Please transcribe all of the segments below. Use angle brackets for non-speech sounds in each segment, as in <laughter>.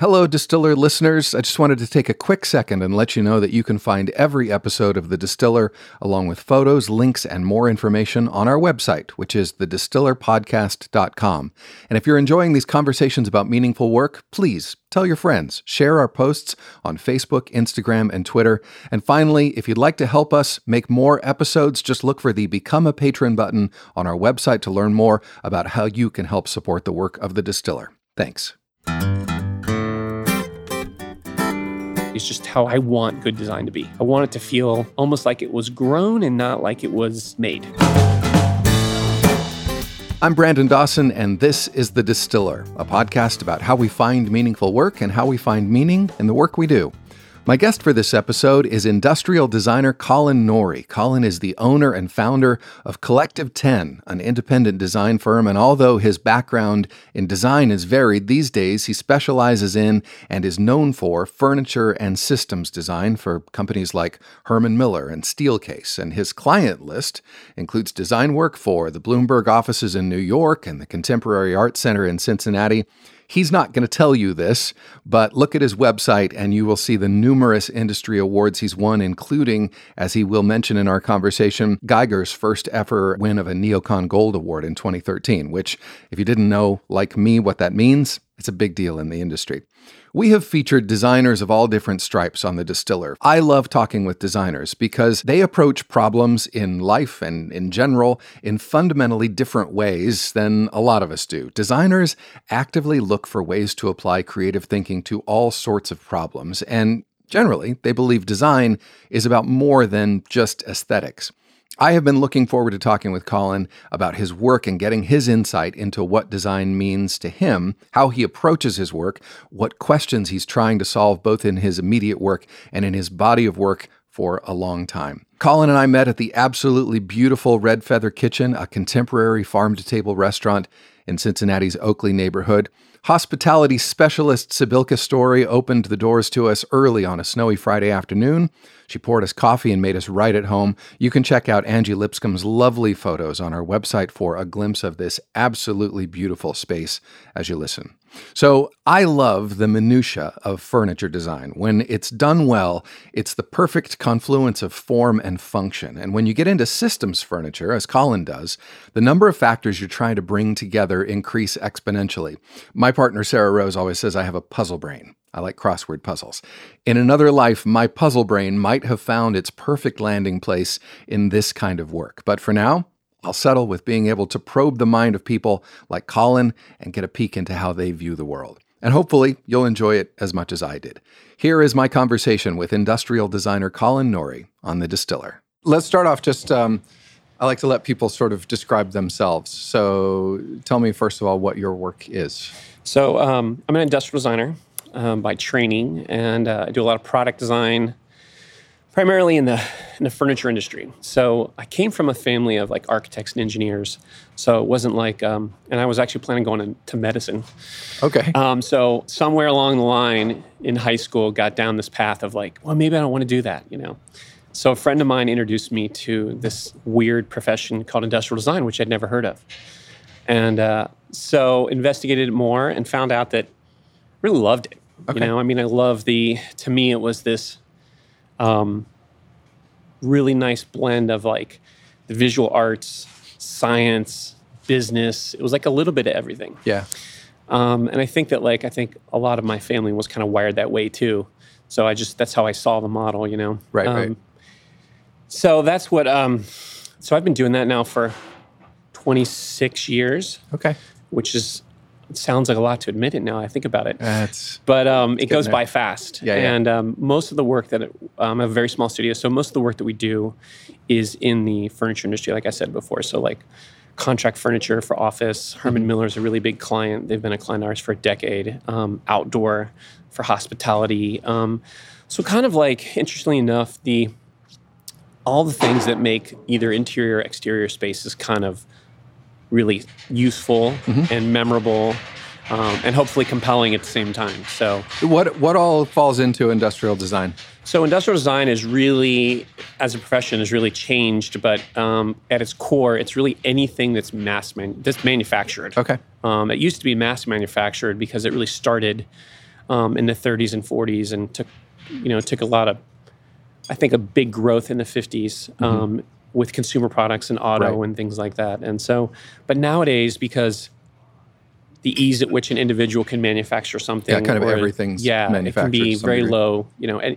Hello, Distiller listeners. I just wanted to take a quick second and let you know that you can find every episode of The Distiller, along with photos, links, and more information on our website, which is thedistillerpodcast.com. And if you're enjoying these conversations about meaningful work, please tell your friends, share our posts on Facebook, Instagram, and Twitter. And finally, if you'd like to help us make more episodes, just look for the Become a Patron button on our website to learn more about how you can help support the work of The Distiller. Thanks. It's just how I want good design to be. I want it to feel almost like it was grown and not like it was made. I'm Brandon Dawson, and this is The Distiller, a podcast about how we find meaningful work and how we find meaning in the work we do. My guest for this episode is industrial designer Colin Nourie. Colin is the owner and founder of Collective 10, an independent design firm, and although his background in design is varied, these days he specializes in and is known for furniture and systems design for companies like Herman Miller and Steelcase. And his client list includes design work for the Bloomberg offices in New York and the Contemporary Art Center in Cincinnati. He's not going to tell you this, but look at his website and you will see the numerous industry awards he's won, including, as he will mention in our conversation, Geiger's first ever win of a NeoCon Gold Award in 2013, which, if you didn't know, like me, what that means, it's a big deal in the industry. We have featured designers of all different stripes on the distiller. I love talking with designers because they approach problems in life and in general in fundamentally different ways than a lot of us do. Designers actively look for ways to apply creative thinking to all sorts of problems, and generally, they believe design is about more than just aesthetics. I have been looking forward to talking with Colin about his work and getting his insight into what design means to him, how he approaches his work, what questions he's trying to solve both in his immediate work and in his body of work for a long time. Colin and I met at the absolutely beautiful Red Feather Kitchen, a contemporary farm to table restaurant in Cincinnati's Oakley neighborhood. Hospitality specialist Sibilka Story opened the doors to us early on a snowy Friday afternoon. She poured us coffee and made us right at home. You can check out Angie Lipscomb's lovely photos on our website for a glimpse of this absolutely beautiful space as you listen. So, I love the minutia of furniture design. When it's done well, it's the perfect confluence of form and function. And when you get into systems furniture, as Colin does, the number of factors you're trying to bring together increase exponentially. My partner Sarah Rose always says I have a puzzle brain. I like crossword puzzles. In another life, my puzzle brain might have found its perfect landing place in this kind of work. But for now, I'll settle with being able to probe the mind of people like Colin and get a peek into how they view the world. And hopefully, you'll enjoy it as much as I did. Here is my conversation with industrial designer Colin Nourie on The Distiller. Let's start off just, um, I like to let people sort of describe themselves. So tell me, first of all, what your work is. So um, I'm an industrial designer um, by training, and uh, I do a lot of product design, primarily in the in the furniture industry. So I came from a family of like architects and engineers. So it wasn't like, um, and I was actually planning on going to medicine. Okay. Um, so somewhere along the line in high school, got down this path of like, well, maybe I don't want to do that, you know. So a friend of mine introduced me to this weird profession called industrial design, which I'd never heard of, and uh, so investigated it more and found out that really loved it. Okay. You know, I mean, I love the. To me, it was this um, really nice blend of like the visual arts, science, business. It was like a little bit of everything. Yeah. Um, and I think that like I think a lot of my family was kind of wired that way too. So I just that's how I saw the model, you know. Right, Um, right. So that's what. Um, so I've been doing that now for 26 years, Okay. which is it sounds like a lot to admit it now. I think about it That's but um, it goes there. by fast. Yeah, yeah. And um, most of the work that it, um, I have a very small studio, so most of the work that we do is in the furniture industry, like I said before. So like contract furniture for office. Mm-hmm. Herman Miller is a really big client. They've been a client of ours for a decade. Um, outdoor for hospitality. Um, so kind of like interestingly enough, the all the things that make either interior or exterior spaces kind of really useful Mm-hmm. and memorable um, and hopefully compelling at the same time. So, what what all falls into industrial design? so industrial design is really, as a profession, has really changed. But um, at its core, it's really anything that's mass man- that's manufactured. Okay. Um, it used to be mass manufactured because it really started um, in the 30s and 40s, and took you know took a lot of I think a big growth in the 50s um, with consumer products and auto. Right. and things like that. And so, but nowadays because the ease at which an individual can manufacture something, Yeah, kind of or- everything's yeah, it can be very degree. low. You know, and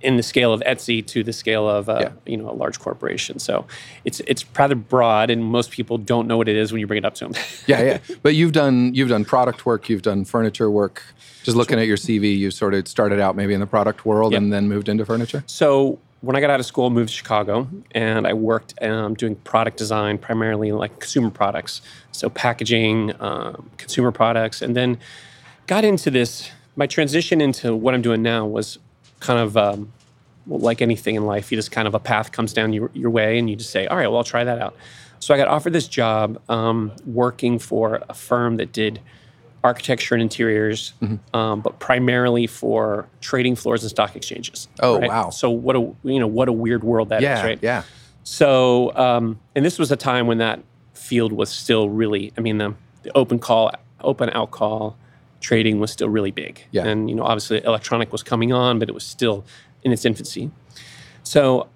in the scale of Etsy to the scale of uh, Yeah. you know a large corporation. So it's it's rather broad, and most people don't know what it is when you bring it up to them. <laughs> Yeah, yeah. But you've done you've done product work, you've done furniture work. Just looking at your CV, you sort of started out maybe in the product world Yep. and then moved into furniture. So when I got out of school, I moved to Chicago, and I worked um, doing product design, primarily like consumer products, so packaging, um, consumer products, and then got into this. My transition into what I'm doing now was kind of um, like anything in life. You just kind of a path comes down your, your way, and you just say, "All right, well, I'll try that out." So I got offered this job um, working for a firm that did architecture and interiors, um, but primarily for trading floors and stock exchanges. Oh, wow. So what a you know what a weird world that is, Yeah, right? yeah. So um, and this was a time when that field was still really. I mean the, the open call, open out call trading was still really big. Yeah. And you know obviously electronic was coming on, but it was still in its infancy. So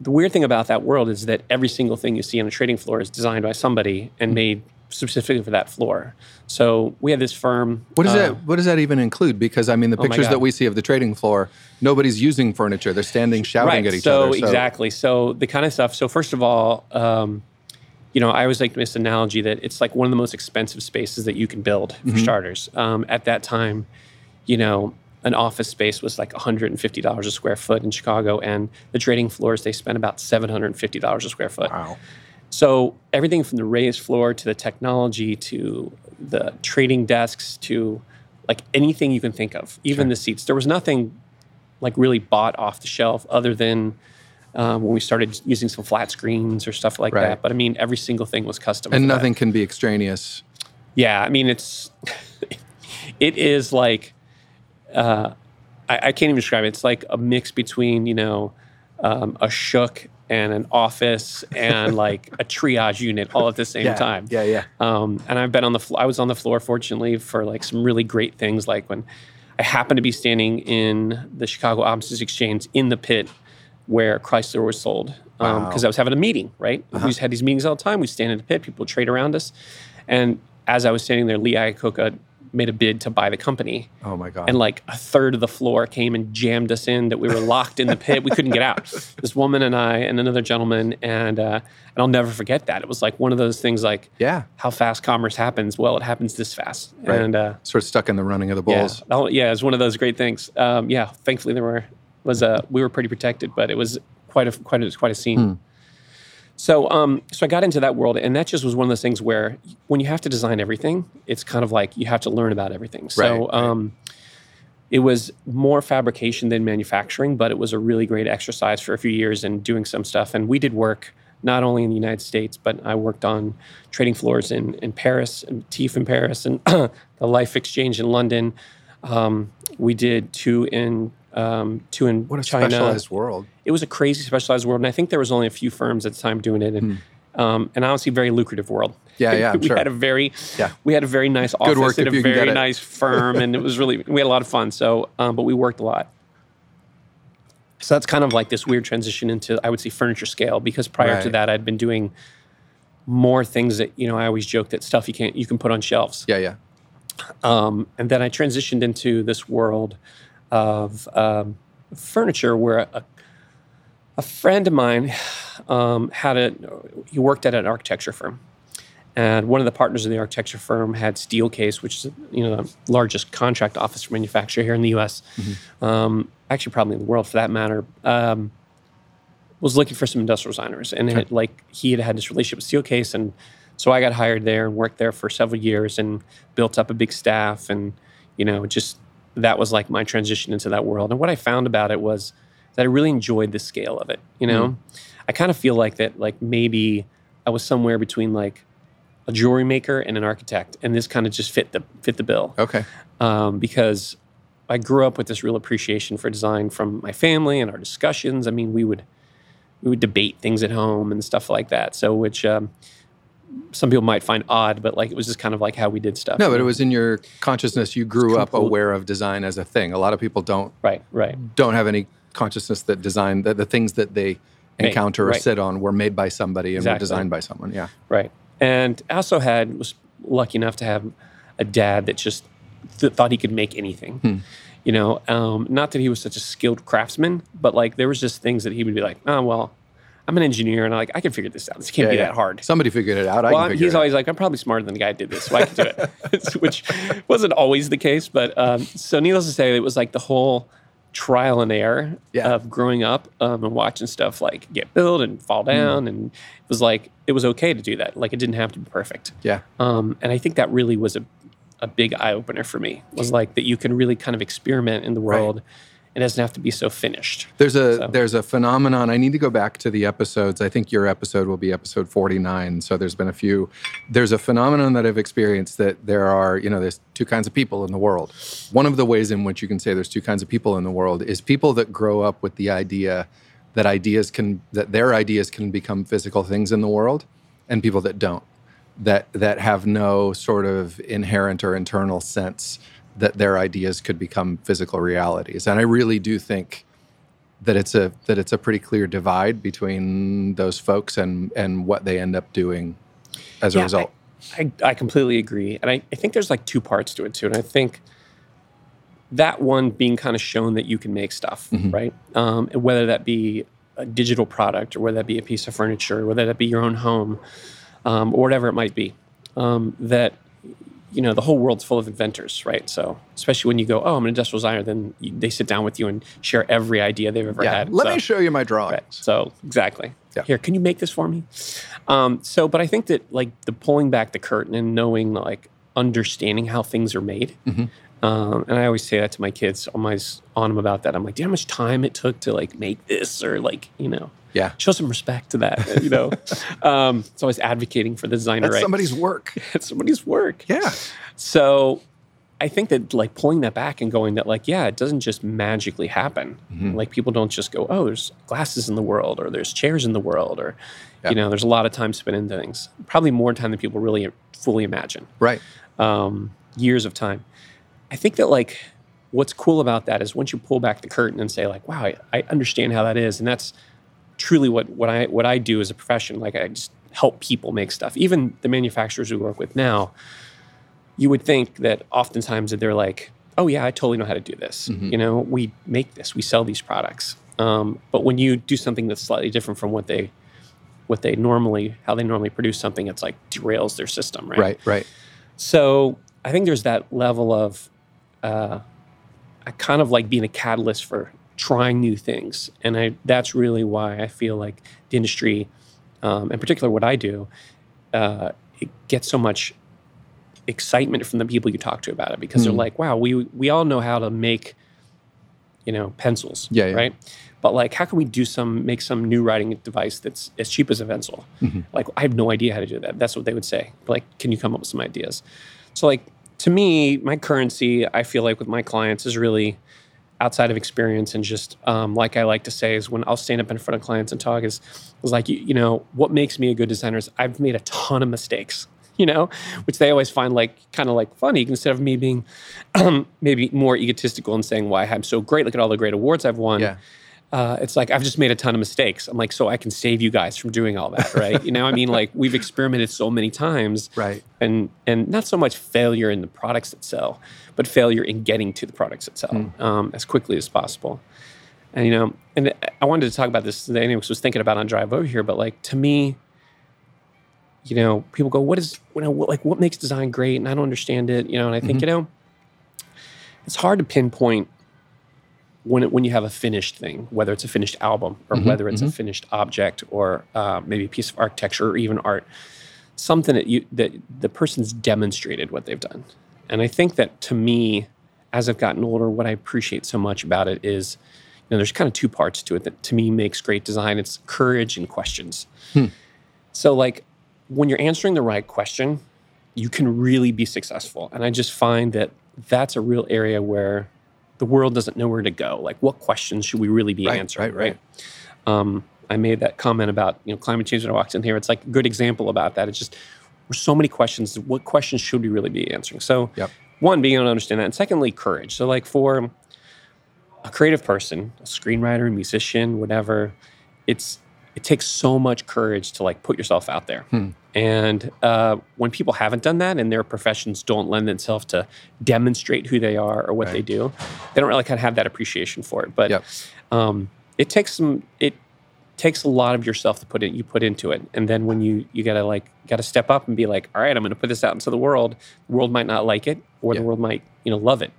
the weird thing about that world is that every single thing you see on a trading floor is designed by somebody and made specifically for that floor. So we had this firm. What does uh, that what does that even include? Because I mean the pictures God. that we see of the trading floor, nobody's using furniture. They're standing shouting right. at each so, other. So exactly. So the kind of stuff. So first of all, um, you know, I always like this analogy that it's like one of the most expensive spaces that you can build for Mm-hmm. starters. Um, at that time, you know, an office space was like $150 a square foot in Chicago, and the trading floors they spent about $750 a square foot. Wow. So everything from the raised floor to the technology to the trading desks to like anything you can think of, even the seats. There was nothing like really bought off the shelf other than um, when we started using some flat screens or stuff like Right. that. But I mean, every single thing was custom. And for that. nothing can be extraneous. Yeah, I mean, it's <laughs> it is like uh, I, I can't even describe it. It's like a mix between you know um, a shook and an office and <laughs> like a triage unit all at the same time. Yeah, yeah. Um, and I've been on the floor. I was on the floor, fortunately, for like some really great things. Like when I happened to be standing in the Chicago Options Exchange in the pit where Chrysler was sold because Wow. Uh-huh. I was having a meeting. Right, we just had these meetings all the time. We stand in the pit, people trade around us, and as I was standing there, Lee Iacocca made a bid to buy the company. Oh my god. And like a third of the floor came and jammed us in. That we were locked in the pit. We couldn't get out. <laughs> This woman and I and another gentleman, and uh, and I'll never forget that. It was like one of those things. Like yeah. how fast commerce happens. Well, it happens this fast. Right. And uh, Sort of stuck in the running of the balls. yeah, bulls. oh, yeah, it's one of those great things. Um, yeah, thankfully there were was a we were pretty protected, but it was quite a quite a quite a scene. Hmm. So um, so I got into that world, and that just was one of those things where when you have to design everything, it's kind of like you have to learn about everything. So. Right, right. Um, it was more fabrication than manufacturing, but it was a really great exercise for a few years and doing some stuff. And we did work not only in the United States, but I worked on trading floors in, in Paris and TIFF in Paris and <clears throat> the LIFFE Exchange in London. Um, we did two in um, two in What a China. specialized world. It was a crazy specialized world, and I think there was only a few firms at the time doing it, and um, and honestly, very lucrative world. Hmm. Yeah, <laughs> yeah, I'm we sure. had a very Yeah. we had a very nice office work at a very nice <laughs> firm, and it was really we had a lot of fun. So, um, but we worked a lot. So that's kind of like this weird transition into I would say furniture scale because prior to that I'd been doing more things that you know I always joke that stuff you can't you can put on shelves. Yeah, yeah. Um, and then I transitioned into this world of um, furniture where a, a friend of mine um, had a, he worked at an architecture firm. And one of the partners of the architecture firm had Steelcase, which is you know the largest contract office manufacturer here in the U.S. Um, actually, probably in the world for that matter. Um, was looking for some industrial designers, and it, like he had had this relationship with Steelcase, and so I got hired there and worked there for several years and built up a big staff, and you know just that was like my transition into that world. And what I found about it was that I really enjoyed the scale of it. You know, I kind of feel like that, like maybe I was somewhere between like a jewelry maker and an architect, and this kind of just fit the fit the bill Okay. um, because I grew up with this real appreciation for design from my family and our discussions. I mean, we would we would debate things at home and stuff like that. So, which um, some people might find odd, but like it was just kind of like how we did stuff. No, but it was in your consciousness. You grew up aware of design as a thing. A lot of people don't right, right. don't have any consciousness that design that the things that they encounter or right. sit on were made by somebody and were designed by someone. Yeah. Right. And I also had was lucky enough to have a dad that just th- thought he could make anything. Hmm. You know, um, not that he was such a skilled craftsman, but like there was just things that he would be like, oh well, I'm an engineer and I'm like I can figure this out. This can't Yeah, be yeah. that hard. Somebody figured it out. Well, he's it out. always like, I'm probably smarter than the guy that did this, so I can do it. <laughs> <laughs> Which wasn't always the case, but um, so needless to say, it was like the whole trial and error Yeah. of growing up um, and watching stuff like get built and fall Hmm. down, and it was like it was okay to do that. Like it didn't have to be perfect. Yeah. Um, and I think that really was a, a big eye opener for me. Was like that you can really kind of experiment in the Right. It doesn't have to be so finished. There's a So- there's a phenomenon. I need to go back to the episodes. I think your episode will be episode 49. So there's been a few. There's a phenomenon that I've experienced that there are, you know, there's two kinds of people in the world. One of the ways in which you can say there's two kinds of people in the world is people that grow up with the idea that ideas can that their ideas can become physical things in the world and people that don't. That that have no sort of inherent or internal sense that their ideas could become physical realities. And I really do think that it's a that it's a pretty clear divide between those folks and and what they end up doing as a result. I, I completely agree. And I, I think there's like two parts to it too. And I think that one being kind of shown that you can make stuff, Mm-hmm. right? Um, whether that be a digital product or whether that be a piece of furniture, whether that be your own home, um, or whatever it might be, um, that you know the whole world's full of inventors, right? So especially when you go, oh, I'm an industrial designer, then you, they sit down with you and share every idea they've ever yeah. had. Let So- me show you my drawings. Right. So exactly. Yeah. Here, can you make this for me? Um, so, but I think that like the pulling back the curtain and knowing like understanding how things are made. Mm-hmm. Um, and I always say that to my kids. I'm always on them about that. I'm like, do you know how much time it took to like make this or like you know Yeah. show some respect to that. You know, <laughs> um, it's always advocating for the designer. That's right? somebody's work. <laughs> it's somebody's work. Yeah. So I think that like pulling that back and going that like, yeah, it doesn't just magically happen. Mm-hmm. Like people don't just go, oh, there's glasses in the world or there's chairs in the world or, Yeah. you know, there's a lot of time spent into things. Probably more time than people really fully imagine. Right. Um, years of time. I think that like what's cool about that is once you pull back the curtain and say like, wow, I, I understand how that is, and that's truly what what I what I do as a profession. Like I just help people make stuff. Even the manufacturers we work with now, you would think that oftentimes that they're like, oh yeah, I totally know how to do this. You know, we make this, we sell these products. Um, but when you do something that's slightly different from what they what they normally how they normally produce something, it's like derails their system, right? Right. Right. So I think there's that level of uh, I kind of like being a catalyst for trying new things, and I that's really why I feel like the industry, um, in particular, what I do, uh, it gets so much excitement from the people you talk to about it because they're Mm. like, wow, we we all know how to make, you know, pencils, Yeah, yeah. right? But like, how can we do some make some new writing device that's as cheap as a pencil? Mm-hmm. Like, I have no idea how to do that. That's what they would say. Like, can you come up with some ideas? So, like, to me, my currency, I feel like with my clients is really outside of experience and just um, like I like to say is when I'll stand up in front of clients and talk is, is like, you, you know, what makes me a good designer is I've made a ton of mistakes, <laughs> you know, which they always find like kind of like funny instead of me being <clears throat> maybe more egotistical and saying why I'm so great. Look at all the great awards I've won Yeah. Uh, it's like I've just made a ton of mistakes. I'm like, so I can save you guys from doing all that, right? you know, I mean, like we've experimented so many times, <laughs> Right. And and not so much failure in the products that sell, but failure in getting to the products that sell um, as quickly as possible. And you know, and I wanted to talk about this today. Anyways, was thinking about on drive over here, but like to me, you know, people go, "What is you know, what, like what makes design great?" And I don't understand it, you know. And I think you know, it's hard to pinpoint when it, when you have a finished thing, whether it's a finished album or mm-hmm, whether it's a mm-hmm. finished object or uh, maybe a piece of architecture or even art, something that you that the person's demonstrated what they've done. And I think that to me, as I've gotten older, what I appreciate so much about it is, you know, there's kind of two parts to it that to me makes great design. It's courage and questions. Hmm. So like when you're answering the right question, you can really be successful. And I just find that that's a real area where the world doesn't know where to go. Like, what questions should we really be Right, answering? right, right. Um, I made that comment about you know climate change when I walked in here. It's like a good example about that. It's just There's so many questions. What questions should we really be answering? So, Yep. one, being able to understand that, and secondly, courage. So, like for a creative person, a screenwriter, musician, whatever, it's it takes so much courage to like put yourself out there. And uh, when people haven't done that and their professions don't lend themselves to demonstrate who they are or what they do, they don't really kind of have that appreciation for it. But Yep. um, it takes some it takes a lot of yourself to put it you put into it and then when you you gotta like gotta step up and be like all right i'm gonna put this out into the world the world might not like it or Yeah. the world might you know love it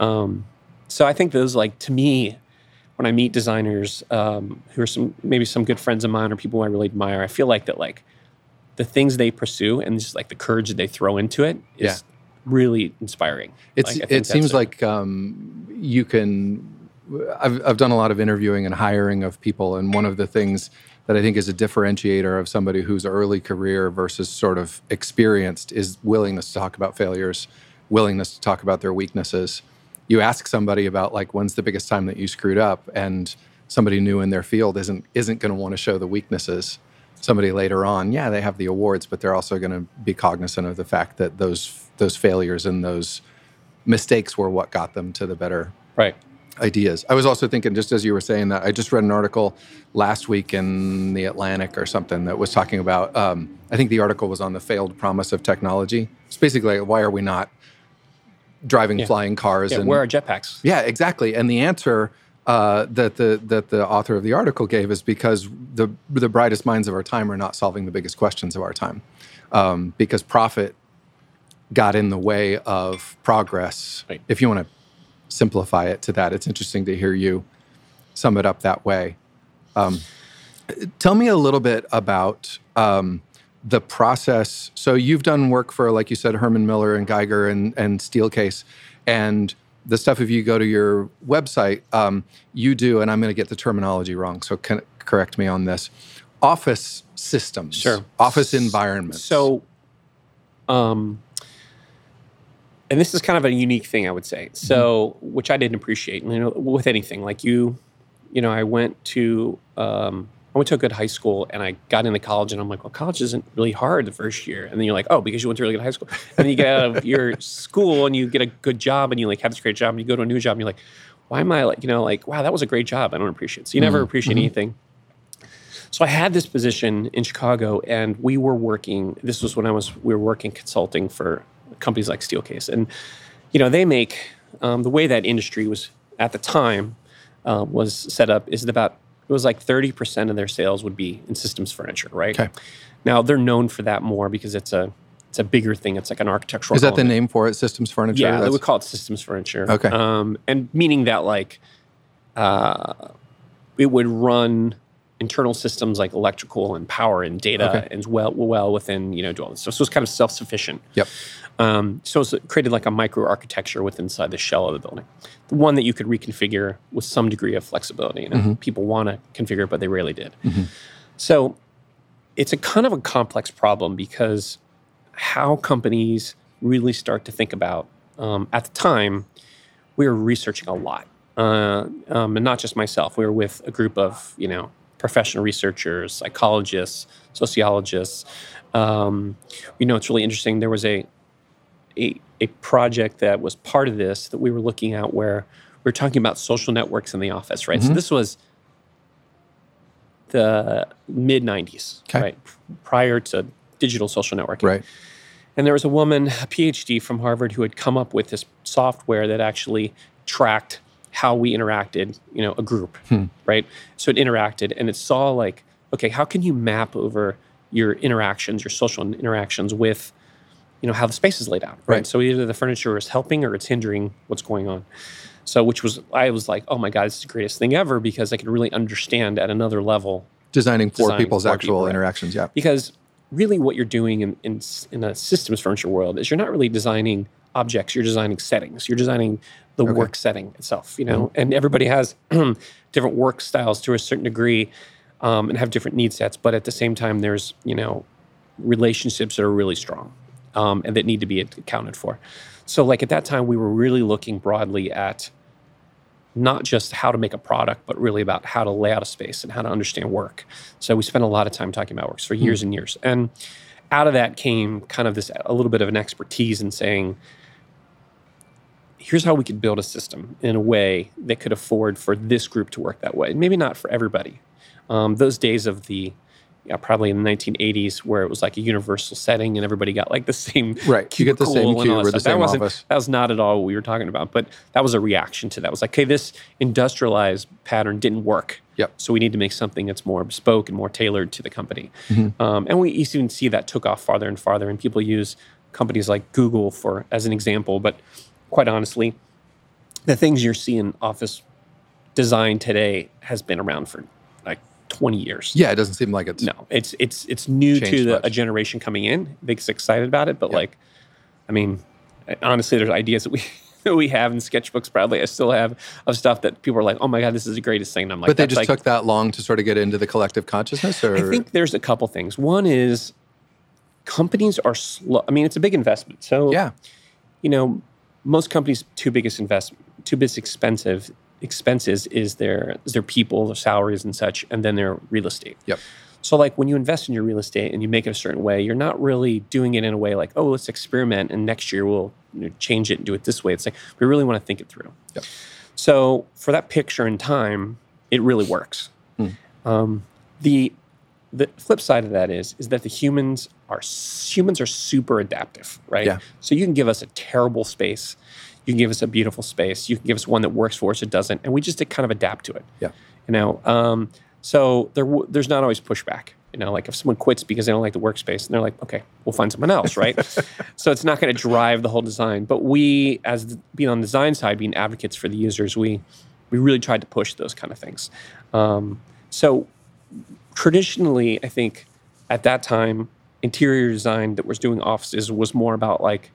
um, so i think those like to me when i meet designers um, who are some maybe some good friends of mine or people who i really admire i feel like that like the things they pursue and just like the courage that they throw into it is Yeah. really inspiring It's Like, it seems a- like um, you can. I've I've done a lot of interviewing and hiring of people, and one of the things that I think is a differentiator of somebody who's early career versus sort of experienced is willingness to talk about failures, willingness to talk about their weaknesses. You ask somebody about like when's the biggest time that you screwed up, and somebody new in their field isn't isn't going to want to show the weaknesses. Somebody later on, yeah, they have the awards, but they're also going to be cognizant of the fact that those those failures and those mistakes were what got them to the better right ideas. I was also thinking, just as you were saying that, I just read an article last week in the Atlantic or something that was talking about. Um, I think the article was on the failed promise of technology. It's basically like, why are we not driving Yeah. flying cars? yeah, and where are jetpacks yeah, exactly. And the answer uh, that the that the author of the article gave is because the the brightest minds of our time are not solving the biggest questions of our time, um, because profit got in the way of progress. Right. If you want to simplify it to that, it's interesting to hear you sum it up that way. Um, tell me a little bit about um, the process. So you've done work for, like you said, Herman Miller and Geiger and, and Steelcase, and the stuff. If you go to your website, um, you do, and I'm going to get the terminology wrong, so can, correct me on this. Office systems, Sure. Office environments. So, um, and this is kind of a unique thing, I would say. So, which I didn't appreciate, you know, with anything like you, you know, I went to, um, I went to a good high school and I got into college and I'm like, well, college isn't really hard the first year. And then you're like, oh, because you went to a really good high school. And then you get out of <laughs> your school and you get a good job and you like have this great job and you go to a new job and you're like, why am I like, you know, like, wow, that was a great job. I don't appreciate it. So you never appreciate anything. So I had this position in Chicago, and we were working. This was when I was we were working consulting for companies like Steelcase, and you know they make um, the way that industry was at the time uh, was set up is it about it was like thirty percent of their sales would be in systems furniture, right? Okay. Now they're known for that more because it's a it's a bigger thing. It's like an architectural. is that the name for it? Systems furniture. Yeah, they That's- would call it systems furniture. Okay. Um, and meaning that like, uh, it would run internal systems like electrical and power and data Okay. and well well within you know do all this stuff. So it's kind of self sufficient. Yep. Um, so it's created like a micro architecture within inside the shell of the building, the one that you could reconfigure with some degree of flexibility. You know, people want to configure, but they rarely did. So it's a kind of a complex problem because how companies really start to think about um, at the time we were researching a lot. Uh, um, and not just myself. We were with a group of you know professional researchers psychologists sociologists. Um, you know it's really interesting. There was a, a a project that was part of this that we were looking at where we were talking about social networks in the office right so mm-hmm. this was the mid 90s Okay. right prior to digital social networking Right. and there was a woman, a PhD from Harvard, who had come up with this software that actually tracked how we interacted, you know, a group, hmm. right? So it interacted and it saw like, okay, how can you map over your interactions, your social interactions with, you know, how the space is laid out, right? Right. So either the furniture is helping or it's hindering what's going on. So which was, I was like, oh my God, is the greatest thing ever because I can really understand at another level Designing for Designing people's for actual people, interactions. Yeah. because really what you're doing in, in, in a systems furniture world is you're not really designing objects you're designing settings you're designing the work setting itself you know and everybody has <clears throat> different work styles to a certain degree um, and have different need sets but at the same time there's you know relationships that are really strong um, and that need to be accounted for so like at that time we were really looking broadly at not just how to make a product, but really about how to lay out a space and how to understand work. So we spent a lot of time talking about works for years and years. And out of that came kind of this a little bit of an expertise in saying, here's how we could build a system in a way that could afford for this group to work that way. Maybe not for everybody. Um, those days of the yeah, probably in the 1980s where it was like a universal setting and everybody got like the same <laughs> right. You get the same cubicle and all cube that or the same that wasn't office. that was not at all what we were talking about, but that was a reaction to that. It was like, okay, this industrialized pattern didn't work. Yep. So we need to make something that's more bespoke and more tailored to the company. Mm-hmm. Um, and we even see that took off farther and farther, and people use companies like Google for as an example. But quite honestly, the things you're seeing office design today has been around for 20 years. Yeah, it doesn't seem like it's No, it's it's it's new Changed to the, much. a generation coming in. They get excited about it, but like, I mean, honestly, there's ideas that we <laughs> that we have in sketchbooks. Probably, I still have of stuff that people are like, "Oh my god, this is the greatest thing." And I'm like, but they "That's just like, took that long to sort of get into the collective consciousness or I think there's a couple things. One is companies are slow. I mean, it's a big investment. So yeah. you know, most companies' two biggest investment, two biggest expensive expenses is their is their people, their salaries and such, and then their real estate. Yep. So like when you invest in your real estate and you make it a certain way, you're not really doing it in a way like, oh, let's experiment and next year we'll you know, change it and do it this way. It's like we really want to think it through. Yep. So for that picture in time, it really works. Hmm. Um, the the flip side of that is is that the humans are humans are super adaptive, right? Yeah. So you can give us a terrible space, you can give us a beautiful space, you can give us one that works for us, it doesn't, and we just kind of adapt to it. Yeah. You know, um, so there there's not always pushback. You know, like if someone quits because they don't like the workspace, and they're like, okay, we'll find someone else, right? <laughs> so it's not going to drive the whole design. But we, as the, being on the design side, being advocates for the users, we we really tried to push those kind of things. Um, so traditionally, I think at that time, interior design that was doing offices was more about like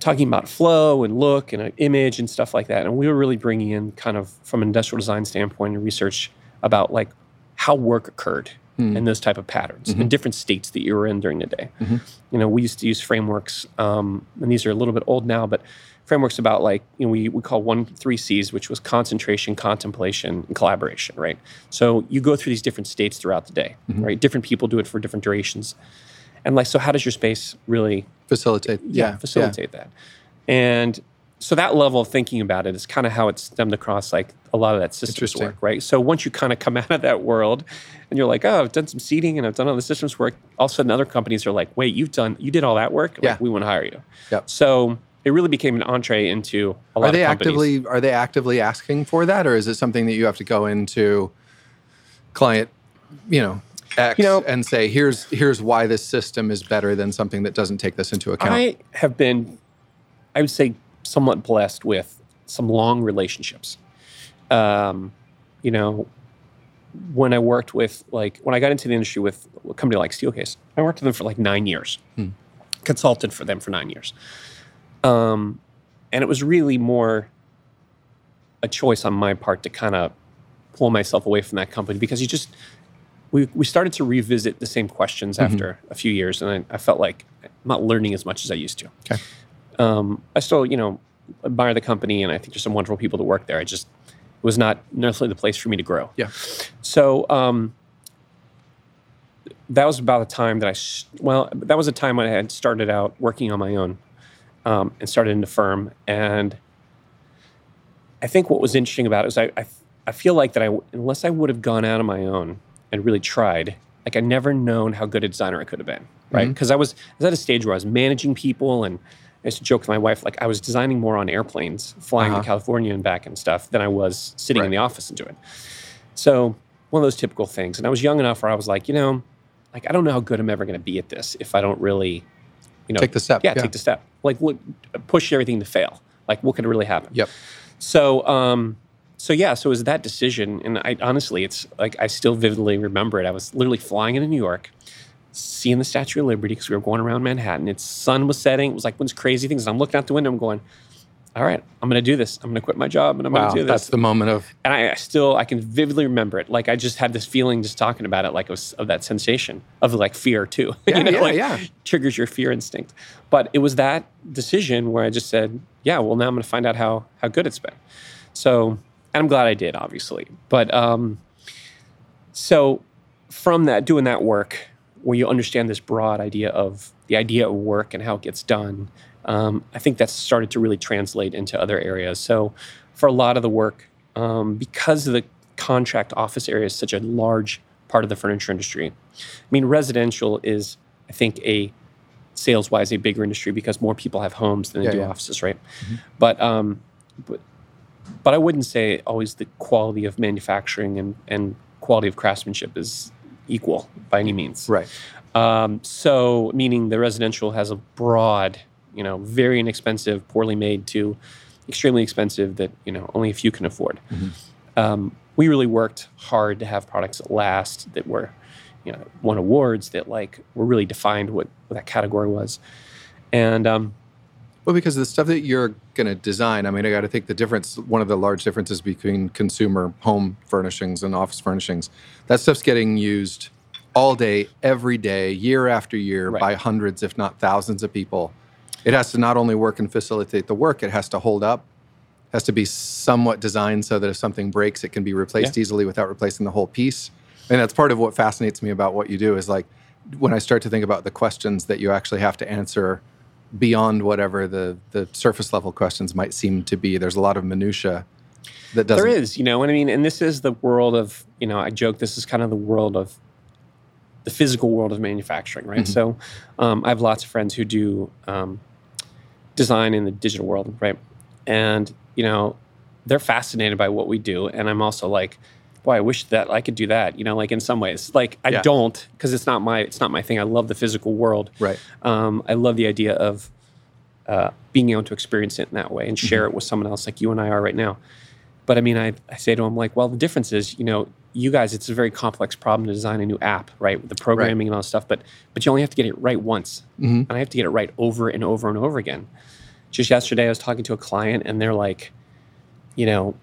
talking about flow and look and an image and stuff like that. And we were really bringing in kind of from an industrial design standpoint and research about like how work occurred hmm. and those type of patterns and mm-hmm. different states that you were in during the day. Mm-hmm. You know, we used to use frameworks, um, and these are a little bit old now, but frameworks about like you know we, we call one three C's, which was concentration, contemplation, and collaboration. Right. So you go through these different states throughout the day. Mm-hmm. Right. Different people do it for different durations. And like, so how does your space really facilitate. Yeah. facilitate that. And so that level of thinking about it is kind of how it's stemmed across like a lot of that systems work, right? So once you kind of come <laughs> out of that world and you're like, oh, I've done some seating and I've done all the systems work, all of a sudden other companies are like, wait, you've done, you did all that work? Like, Yeah. we want to hire you. Yep. So it really became an entree into a lot Are they of companies. actively are they actively asking for that, or is it something that you have to go into client, you know, X You know- and say here's here's why this system is better than something that doesn't take this into account? I have been, I would say, somewhat blessed with some long relationships. Um, you know, when I worked with like when I got into the industry with a company like Steelcase, I worked with them for like nine years, consulted for them for nine years, um, and it was really more a choice on my part to kind of pull myself away from that company because you just we, we started to revisit the same questions after a few years, and I, I felt like I'm not learning as much as I used to. Okay. Um, I still, you know, admire the company, and I think there's some wonderful people to work there. I just it was not necessarily the place for me to grow. Yeah. So um, that was about the time that I well, that was a time when I had started out working on my own um, and started in the firm, and I think what was interesting about it was I, I I feel like that I unless I would have gone out on my own and really tried, like I never known how good a designer I could have been, right? Mm-hmm. Because I was, I was at a stage where I was managing people and I used to joke with my wife, like I was designing more on airplanes, flying Uh-huh. to California and back and stuff than I was sitting in the office and doing. So one of those typical things. And I was young enough where I was like, you know, like I don't know how good I'm ever going to be at this if I don't really, you know, Take the step, Yeah, yeah. take the step. Like look, push everything to fail. Like what could really happen? Yep. So, um, so yeah, so it was that decision, and I honestly, it's like I still vividly remember it. I was literally flying into New York, seeing the Statue of Liberty because we were going around Manhattan. Its sun was setting. It was like one of those crazy things. I'm looking out the window. I'm going, "All right, I'm going to do this. I'm going to quit my job and I'm Wow. going to do this. That's the moment of and I, I still, I can vividly remember it. Like I just had this feeling just talking about it, like it was of that sensation of like fear too. <laughs> Yeah, you know, yeah, like yeah. triggers your fear instinct. But it was that decision where I just said, "Yeah, well, now I'm going to find out how how good it's been." So, and I'm glad I did, obviously. But um, so from that, doing that work, where you understand this broad idea of the idea of work and how it gets done, um, I think that's started to really translate into other areas. So, for a lot of the work, um, because the contract office area is such a large part of the furniture industry, I mean, residential is, I think, a sales wise, a bigger industry because more people have homes than they Yeah, do yeah. offices, right? But, um, but, but I wouldn't say always the quality of manufacturing and, and quality of craftsmanship is equal by any means. Right. Um, so, meaning the residential has a broad, you know, very inexpensive, poorly made to extremely expensive that you know only a few can afford. Um, we really worked hard to have products that last, that were, you know, won awards, that like were really defined what, what that category was, and um, Well, because the stuff that you're going to design, I mean, I got to think the difference, one of the large differences between consumer home furnishings and office furnishings, that stuff's getting used all day, every day, year after year Right. by hundreds, if not thousands of people. It has to not only work and facilitate the work, it has to hold up, has to be somewhat designed so that if something breaks, it can be replaced Yeah. easily without replacing the whole piece. And that's part of what fascinates me about what you do is like when I start to think about the questions that you actually have to answer beyond whatever the the surface level questions might seem to be. There's a lot of minutia that doesn't. there is, you know and I mean? And this is the world of, you know, I joke this is kind of the world of the physical world of manufacturing, right? Mhm. So um, I have lots of friends who do um, design in the digital world, right? And, you know, they're fascinated by what we do. And I'm also like, boy, I wish that I could do that, you know, like in some ways. Like I Yeah. don't, because it's not my it's not my thing. I love the physical world. Right. Um, I love the idea of uh, being able to experience it in that way and share it with someone else like you and I are right now. But I mean, I, I say to them, like, well, the difference is, you know, you guys, it's a very complex problem to design a new app, right? With the programming and all that stuff, but but you only have to get it right once. Mhm. And I have to get it right over and over and over again. Just yesterday, I was talking to a client and they're like, you know,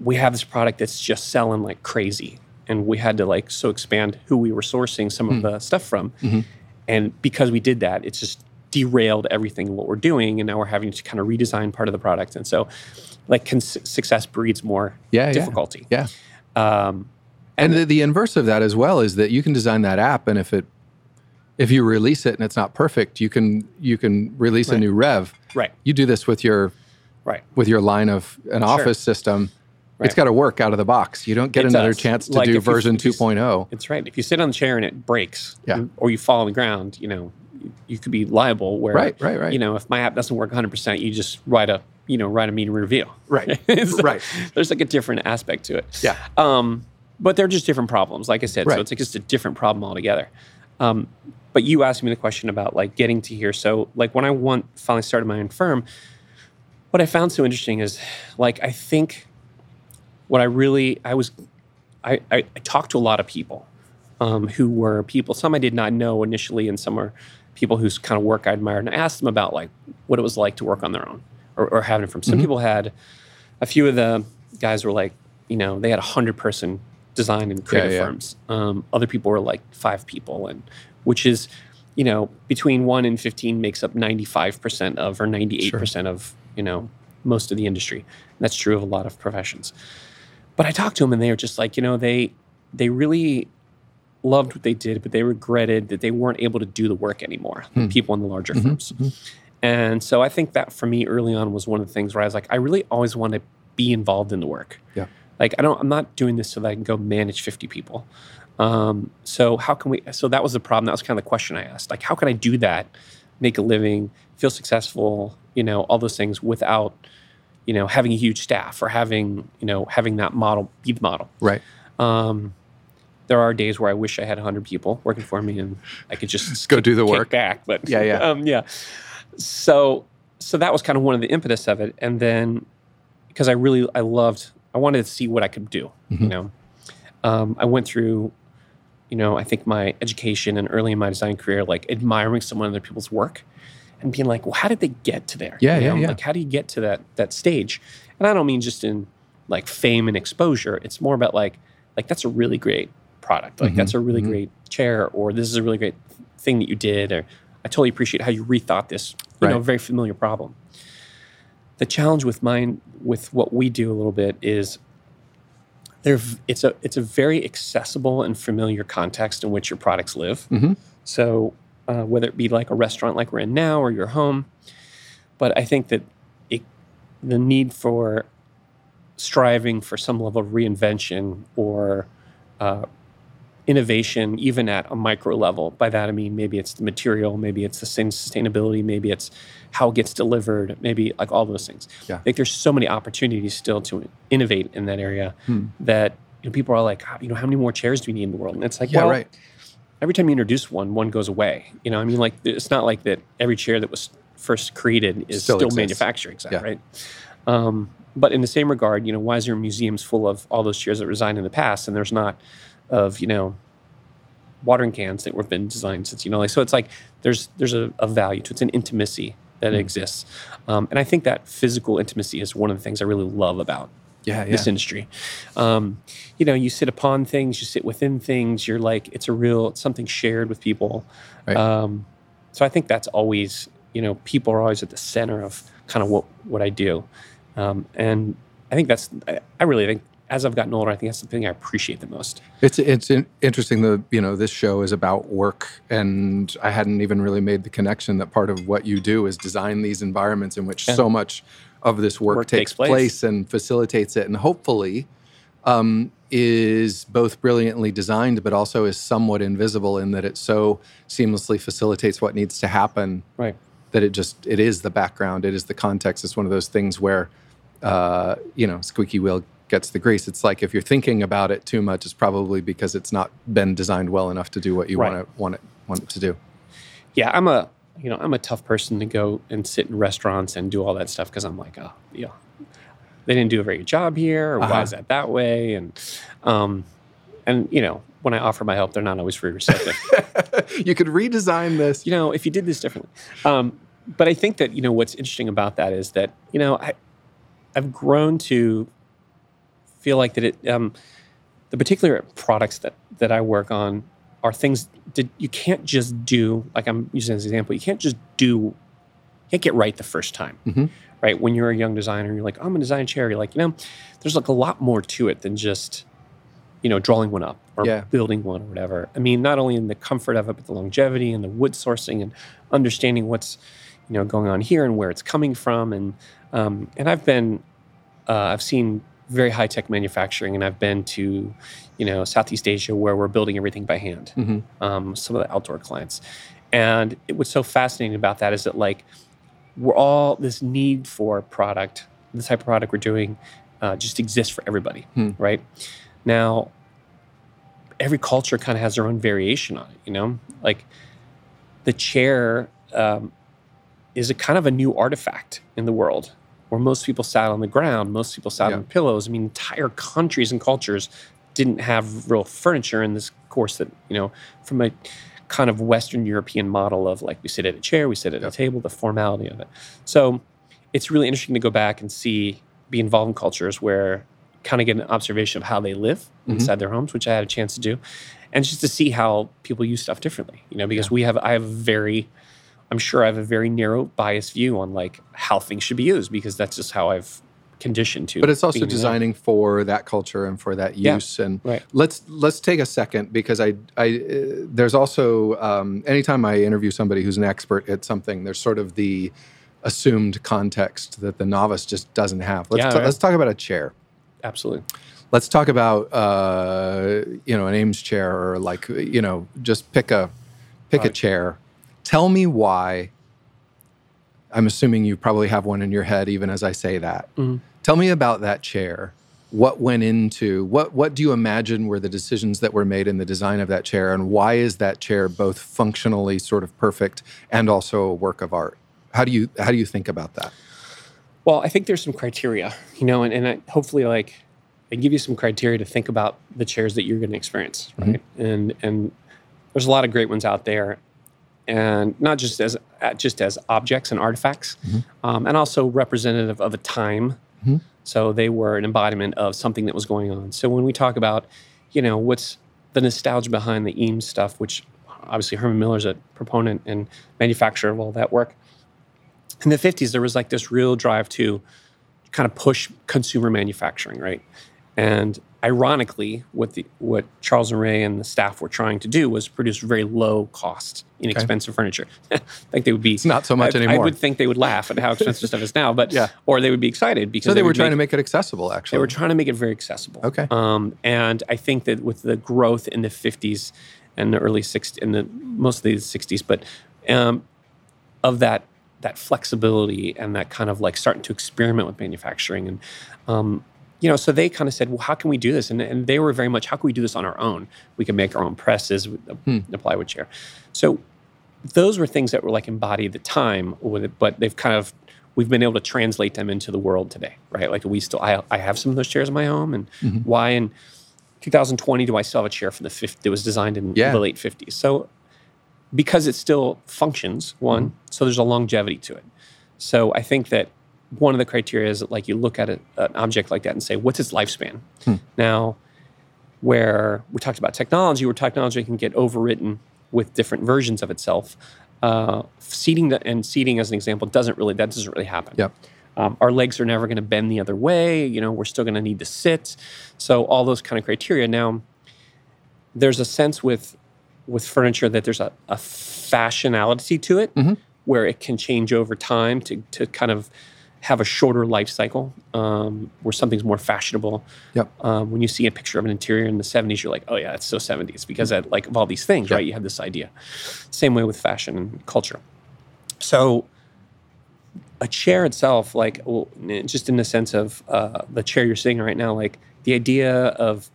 we have this product that's just selling like crazy. And we had to like so expand who we were sourcing some of the stuff from. Mhm. And because we did that, it's just derailed everything what we're doing. And now we're having to kind of redesign part of the product. And so, like, cons- success breeds more Yeah, yeah. difficulty. Yeah. Um, And the, the inverse of that as well is that you can design that app, and if it if you release it and it's not perfect, you can you can release a new rev. right, You do this with your right. with your line of an office system. It's Right. got to work out of the box. You don't get It another does. chance to Like do version you s- 2.0. It's right. If you sit on the chair and it breaks, Yeah. or you fall on the ground, you know, you, you could be liable. Where, Right, right, right. You know, if my app doesn't work 100, percent you just write a, you know, write a mean review. Right, <laughs> So right. There's like a different aspect to it. Yeah. Um, but they're just different problems, like I said. Right. So it's like just a different problem altogether. Um, but you asked me the question about like getting to here. So like when I want finally started my own firm, what I found so interesting is like I think what I really I was I, I, I talked to a lot of people um, who were people some I did not know initially and some are people whose kind of work I admired and I asked them about like what it was like to work on their own or, or having it from. Some Mhm. people had a few of the guys were like you know they had a hundred person design and creative yeah. firms. Um, other people were like five people and which is you know between 1 and 15 makes up 95% of or 98% of you know most of the industry. That's true of a lot of professions but i talked to them and they were just like you know they they really loved what they did but they regretted that they weren't able to do the work anymore the Hmm. people in the larger Mhm, firms and so i think that for me early on was one of the things where i was like i really always want to be involved in the work. Yeah. like i don't i'm not doing this so that i can go manage 50 people. Um, so how can we so that was the problem. That was kind of the question i asked. Like how can i do that make a living feel successful you know all those things without you know having a huge staff or having you know having that model be the model Right. um, there are days where I wish I had 100 people working for me and I could just Go do the work. back. But Yeah, yeah. <laughs> um, yeah. So, so that was kind of one of the impetus of it. And then because I really, I loved, I wanted to see what I could do, you Mhm. know, um, I went through, you know, I think my education and early in my design career, like admiring someone other people's work and being like, well, how did they get to there? Yeah, You yeah, know, yeah. Like, how do you get to that, that stage? And I don't mean just in like fame and exposure. It's more about like, like that's a really great product. Like Mhm, that's a really mhm. great chair, or this is a really great thing that you did, or I totally appreciate how you rethought this, you know, Right. very familiar problem. The challenge with mine, with what we do a little bit is they're it's a it's a very accessible and familiar context in which your products live. Mhm. So uh, whether it be like a restaurant like we're in now or your home, but I think that it, the need for striving for some level of reinvention or uh, innovation, even at a micro level. By that I mean maybe it's the material, maybe it's the same sustainability, maybe it's how it gets delivered, maybe like all those things. Yeah. I think there's so many opportunities still to innovate in that area Hmm. that you know, people are like, "Ah, you know, how many more chairs do we need in the world? And it's like, Yeah, well, right. Every time you introduce one, one goes away. You know, I mean, like it's not like that every chair that was first created is Still still, manufactured, exactly, Yeah. right? Um, but in the same regard, you know, why is there museums full of all those chairs that were designed in the past, and there's not of you know watering cans that have been designed since you know, like so. It's like there's there's a, a value to it. It's an intimacy that Hmm. exists, um, and I think that physical intimacy is one of the things I really love about Yeah, yeah. this industry. Um, you know, you sit upon things, you sit within things. You're like, it's a real, it's something shared with people. Right. Um, so I think that's always, you know, people are always at the center of kind of what what I do, um, and I think that's, I, I really think as I've gotten older, I think that's the thing I appreciate the most. It's it's interesting that you know this show is about work, and I hadn't even really made the connection that part of what you do is design these environments in which Yeah. so much of this work, Work takes takes place. place. and facilitates it, and hopefully um, is both brilliantly designed, but also is somewhat invisible in that it so seamlessly facilitates what needs to happen Right. that it just it is the background, it is the context. It's one of those things where uh, you know squeaky wheel gets the grease. It's like if you're thinking about it too much, it's probably because it's not been designed well enough to do what you Right. want to want it want it to do. Yeah, I'm a, you know, I'm a tough person to go and sit in restaurants and do all that stuff because I'm like, oh, yeah, they didn't do a very good job here, or Uh-huh. why is that that way? And, um, and you know, when I offer my help, they're not always very receptive. <laughs> you could redesign this. you know, if you did this differently. Um, but I think that you know what's interesting about that is that you know I, I've grown to feel like that it um, the particular products that that I work on are things that you can't just do. Like I'm using as an example, you can't just do, you can't get right the first time. Mhm. Right when you're a young designer, you're like, I'm gonna design a chair. You're like, you know, there's like a lot more to it than just you know drawing one up or Yeah. building one or whatever. I mean, not only in the comfort of it, but the longevity and the wood sourcing and understanding what's you know going on here and where it's coming from. And um, and I've been uh, I've seen very high tech manufacturing, and I've been to you know Southeast Asia where we're building everything by hand. Mhm. Um, some of the outdoor clients, and it, what's so fascinating about that is that like we're all this need for product, the type of product we're doing, uh, just exists for everybody, Hmm. right? Now, every culture kind of has their own variation on it, you know? Like the chair um, is a kind of a new artifact in the world where most people sat on the ground, most people sat Yeah. on pillows. I mean, entire countries and cultures didn't have real furniture in this course that, you know, from a kind of Western European model of like we sit at a chair, we sit at Yep. a table, the formality of it. So it's really interesting to go back and see, be involved in cultures where kind of get an observation of how they live Mhm. inside their homes, which I had a chance to do, and just to see how people use stuff differently. You know, because we have, I have a very, I'm sure I have a very narrow biased view on like how things should be used because that's just how I've conditioned to. But it's also being in that. designing for that culture and for that Yeah. use. And Right. let's let's take a second because I I uh, there's also um, anytime I interview somebody who's an expert at something, there's sort of the assumed context that the novice just doesn't have. Let's Yeah, ta- right. let's talk about a chair. Absolutely. Let's talk about uh, you know an Eames chair or like you know just pick a pick a chair. Tell me why. I'm assuming you probably have one in your head even as I say that. Mhm. Tell me about that chair. What went into what what do you imagine were the decisions that were made in the design of that chair and why is that chair both functionally sort of perfect and also a work of art? How do you how do you think about that? Well, I think there's some criteria, you know, and, and I, hopefully, like, I give you some criteria to think about the chairs that you're going to experience, right? And and there's a lot of great ones out there, and not just as uh, just as objects and artifacts, um, and also representative of a time. Mhm. So they were an embodiment of something that was going on. So when we talk about, you know, what's the nostalgia behind the Eames stuff, which obviously Herman Miller's a proponent and manufacturer of all that work in the 50s there was like this real drive to kind of push consumer manufacturing right And ironically, what the what Charles and Ray and the staff were trying to do was produce very low cost, inexpensive furniture. <laughs> I think they would be. It's not so much I, anymore. I would think they would laugh at how expensive stuff is now, but <laughs> Yeah. or they would be excited because So they were trying make- to make it accessible, actually. they were trying to make it very accessible. Okay. Um, and I think that with the growth in the 50s and the early 60s, and the mostly the 60s, but um, of that that flexibility and that kind of like starting to experiment with manufacturing and um, you know so they kind of said well how can we do this and, and they were very much how can we do this on our own we can make our own presses Hmm. the plywood chair so those were things that were like embodied at the time with it, but they've kind of we've been able to translate them into the world today, right? Like we still I, I have some of those chairs in my home, and Mm-hmm. why in 2020 do I still have a chair from the 50 that was designed in Yeah. the late 50s? So because it still functions, one, Mm-hmm. so there's a longevity to it. So I think that one of the criteria is that like you look at a, an object like that and say, what's its lifespan? Hmm. Now, where we talked about technology, where technology can get overwritten with different versions of itself. Uh, seating the, and seating, as an example, doesn't really that doesn't really happen. Yep. Um, our legs are never going to bend the other way. You know, we're still going to need to sit. So all those kind of criteria. Now, there's a sense with with furniture that there's a, a fashionality to it, Mhm. where it can change over time to to kind of have a shorter life cycle, um, where something's more fashionable. Yep. Um, when you see a picture of an interior in the 70s, you're like, oh yeah, it's so 70s because that, like of all these things, Yeah. right? You have this idea. Same way with fashion and culture. So a chair itself, like well, just in the sense of uh, the chair you're sitting in right now, like the idea of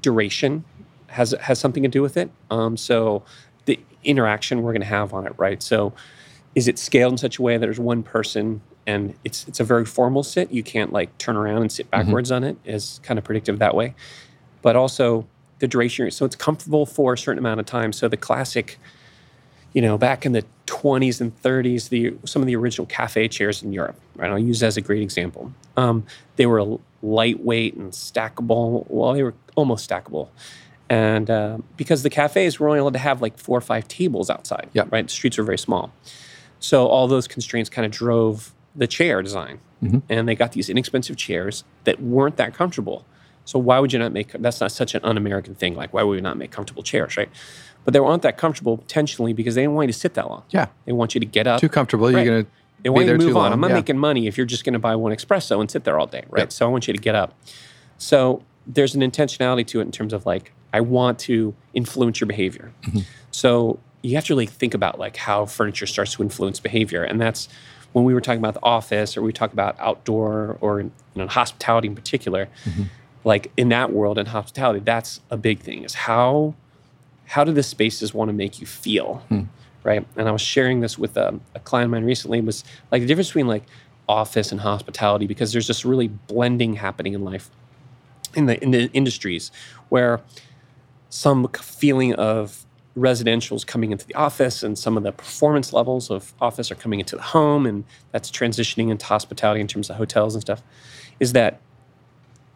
duration has has something to do with it. Um, so the interaction we're going to have on it, right? So is it scaled in such a way that there's one person and it's it's a very formal sit? You can't like turn around and sit backwards on it. Is kind of predictive that way, but also the duration. So it's comfortable for a certain amount of time. So the classic you know, back in the 20s and 30s, the some of the original cafe chairs in Europe, right? I'll use that as a great example. Um, they were lightweight and stackable. Well, they were almost stackable. And uh, because the cafes were only allowed to have like four or five tables outside, Yeah. right? The streets were very small. So all those constraints kind of drove the chair design. Mhm. And they got these inexpensive chairs that weren't that comfortable. So why would you not make that's not such an un-American thing? Like why would we not make comfortable chairs, right? But they weren't that comfortable intentionally because they didn't want you to sit that long. Yeah. They want you to get up. Too comfortable. Right. You're going to They want be you there to move on. long. I'm not Yeah. making money if you're just going to buy one espresso and sit there all day, right? Yep. So I want you to get up. So there's an intentionality to it in terms of like I want to influence your behavior. Mm-hmm. So you have to really think about like how furniture starts to influence behavior, and that's when we were talking about the office, or we talk about outdoor, or you know, hospitality in particular. Mm-hmm. Like in that world, in hospitality, that's a big thing. Is how how do the spaces want to make you feel Hmm. right and i was sharing this with a, a client of mine recently was like the difference between like office and hospitality because there's this really blending happening in life in the in the industries where some feeling of residentials coming into the office and some of the performance levels of office are coming into the home and that's transitioning into hospitality in terms of hotels and stuff is that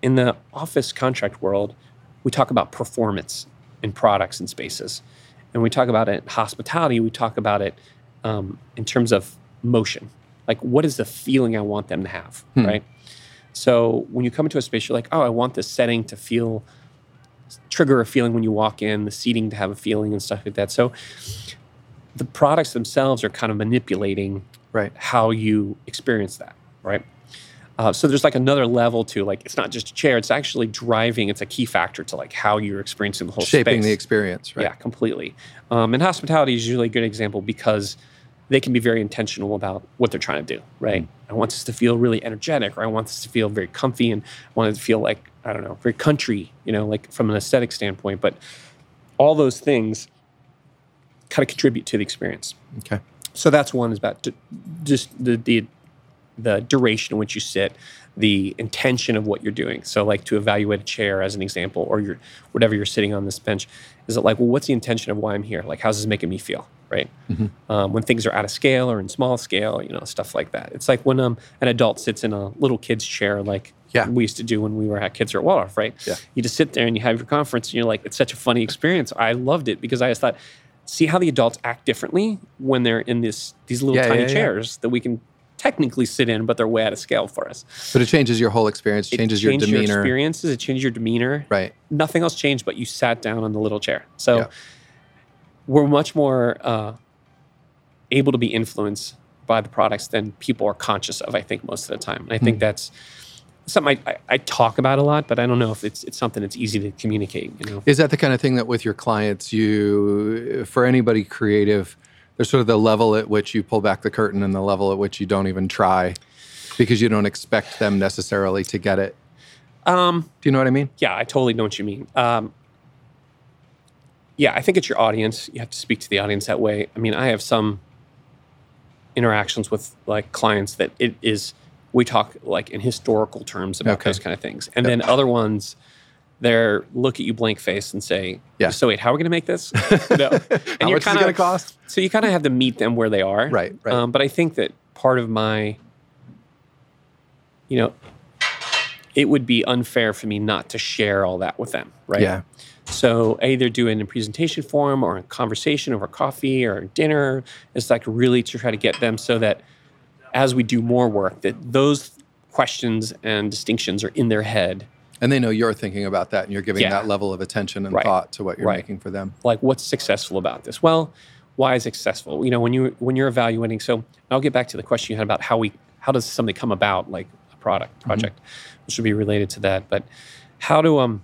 in the office contract world we talk about performance in products and spaces. And we talk about it in hospitality we talk about it um, in terms of motion. Like what is the feeling i want them to have Hmm. right? So when you come into a space you're like oh i want this setting to feel trigger a feeling when you walk in the seating to have a feeling and stuff like that so the products themselves are kind of manipulating Right. how you experience that right uh, so there's like another level to like it's not just a chair it's actually driving it's a key factor to like how you're experiencing the whole Shaping the experience, right? Yeah, completely. Um, and hospitality is usually a good example because they can be very intentional about what they're trying to do, right? Mm. I want this to feel really energetic, or I want this to feel very comfy, and I want it to feel like I don't know, very country, you know, like from an aesthetic standpoint. But all those things kind of contribute to the experience. Okay. So that's one is about d- just the, the the duration in which you sit, the intention of what you're doing. So like to evaluate a chair as an example, or your whatever you're sitting on this bench, is it like, well, what's the intention of why I'm here? Like, how's this making me feel? Right. Mhm. Um, when things are out of scale or in small scale, you know, stuff like that. It's like when um, an adult sits in a little kid's chair, like Yeah. we used to do when we were at kids are at Waldorf, right? Yeah. You just sit there and you have your conference, and you're like, it's such a funny experience. I loved it because I just thought, see how the adults act differently when they're in this these little Yeah, tiny yeah, chairs that we can technically sit in, but they're way out of scale for us. But it changes your whole experience, It changes it your demeanor. your experiences, it changed your demeanor. Right. Nothing else changed, but you sat down on the little chair. So Yeah. we're much more uh, able to be influenced by the products than people are conscious of. I think most of the time, and I think that's something I, I, talk about a lot, but I don't know if it's it's something that's easy to communicate. You know. Is that the kind of thing that with your clients, you, for anybody creative, there's sort of the level at which you pull back the curtain and the level at which you don't even try because you don't expect them necessarily to get it? Um, Do you know what I mean? Yeah, I totally know what you mean. Um, yeah, I think it's your audience. You have to speak to the audience that way. I mean, I have some interactions with like clients that it is we talk like in historical terms about Okay. those kind of things, and then other ones they're look at you blank face and say, Yeah. So wait, how are we going to make this? <laughs> no. And How much is it kinda- going to cost? So you kind of have to meet them where they are, Right, right. Um, but I think that part of my, you know, it would be unfair for me not to share all that with them, right? Yeah. So either do it in a presentation form or a conversation over coffee or dinner. It's like really to try to get them so that as we do more work, that those questions and distinctions are in their head. And they know you're thinking about that and you're giving Yeah. that level of attention and Right. thought to what you're Right. making for them. Like, what's successful about this? Well, why is it successful? You know, when you when you're evaluating. So I'll get back to the question you had about how we how does something come about, like a product project, which would be related to that. But how do um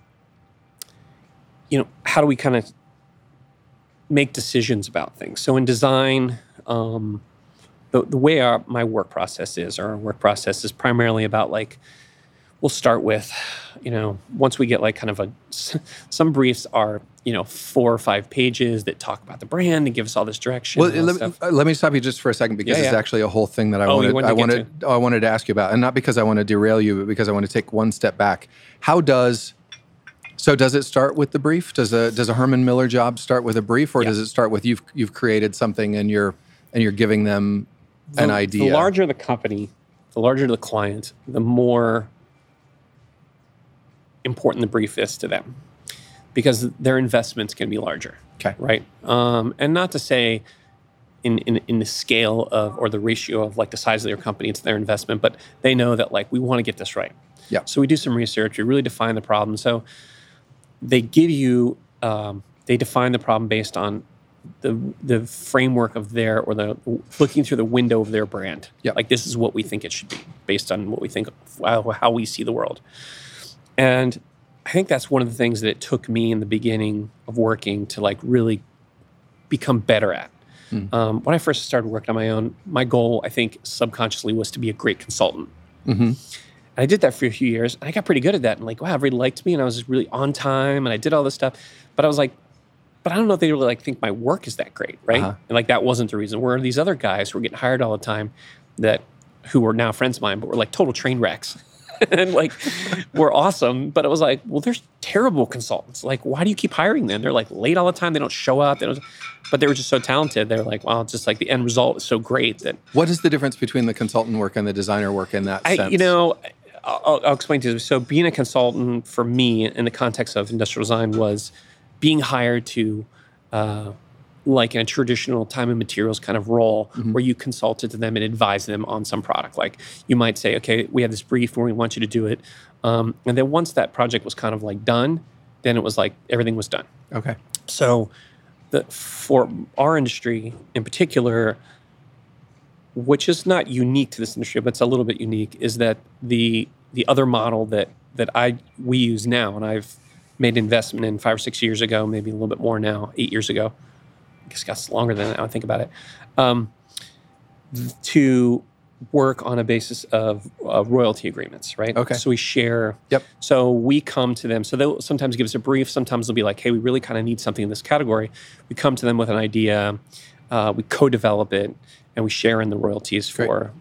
you know how do we kind of make decisions about things? So in design, um, the the way our my work process is, or our work process is primarily about like we'll start with, you know, once we get like kind of a, some briefs are, you know, four or five pages that talk about the brand and give us all this direction. Well, let, stuff. uh, let me stop you just for a second because Yeah, it's actually a whole thing that I Oh, wanted. wanted I to wanted. I wanted to ask you about, and not because I want to derail you, but because I want to take one step back. How does so? Does it start with the brief? Does a does a Herman Miller job start with a brief, or Yeah. does it start with you've you've created something and you're and you're giving them an idea? The larger the company, the larger the client, the more important the brief is to them because their investments can be larger. Okay. Right. Um, and not to say in, in, in the scale of or the ratio of like the size of their company to their investment, but they know that like we want to get this right. Yeah. So we do some research. We really define the problem. So they give you um, they define the problem based on the the framework of their or the looking through the window of their brand. Yeah. Like this is what we think it should be based on what we think how, we see the world. And I think that's one of the things that it took me in the beginning of working to like really become better at. Um, when I first started working on my own, my goal, I think, subconsciously was to be a great consultant. Mm-hmm. And I did that for a few years, and I got pretty good at that. And like, wow, everybody liked me, and I was really on time, and I did all this stuff. But I was like, but I don't know if they really like think my work is that great, right? Uh-huh. And like that wasn't the reason. Where these other guys who were getting hired all the time, that who were now friends of mine, but were like total train wrecks. <laughs> and like were awesome, but it was like, well, there's terrible consultants. Like, why do you keep hiring them? They're like late all the time. They don't show up. They don't, but they were just so talented. They were like, well, it's just like the end result is so great that What is the difference between the consultant work and the designer work in that I, sense? you know, I'll, I'll explain to you. So, being a consultant for me in the context of industrial design was being hired to, uh, like in a traditional time and materials kind of role, where you consulted to them and advised them on some product. Like you might say, okay, we have this brief where we want you to do it, um, and then once that project was kind of like done, then it was like everything was done. Okay. So, the, for our industry in particular, which is not unique to this industry, but it's a little bit unique, is that the the other model that that I we use now, and I've made an investment in five or six years ago, maybe a little bit more now, eight years ago. I guess that's longer than that. I think about it. Um, to work on a basis of uh, royalty agreements, right? Okay. So we share. Yep. So we come to them. So they'll sometimes give us a brief. Sometimes they'll be like, "Hey, we really kind of need something in this category." We come to them with an idea. Uh, we co-develop it, and we share in the royalties Great. for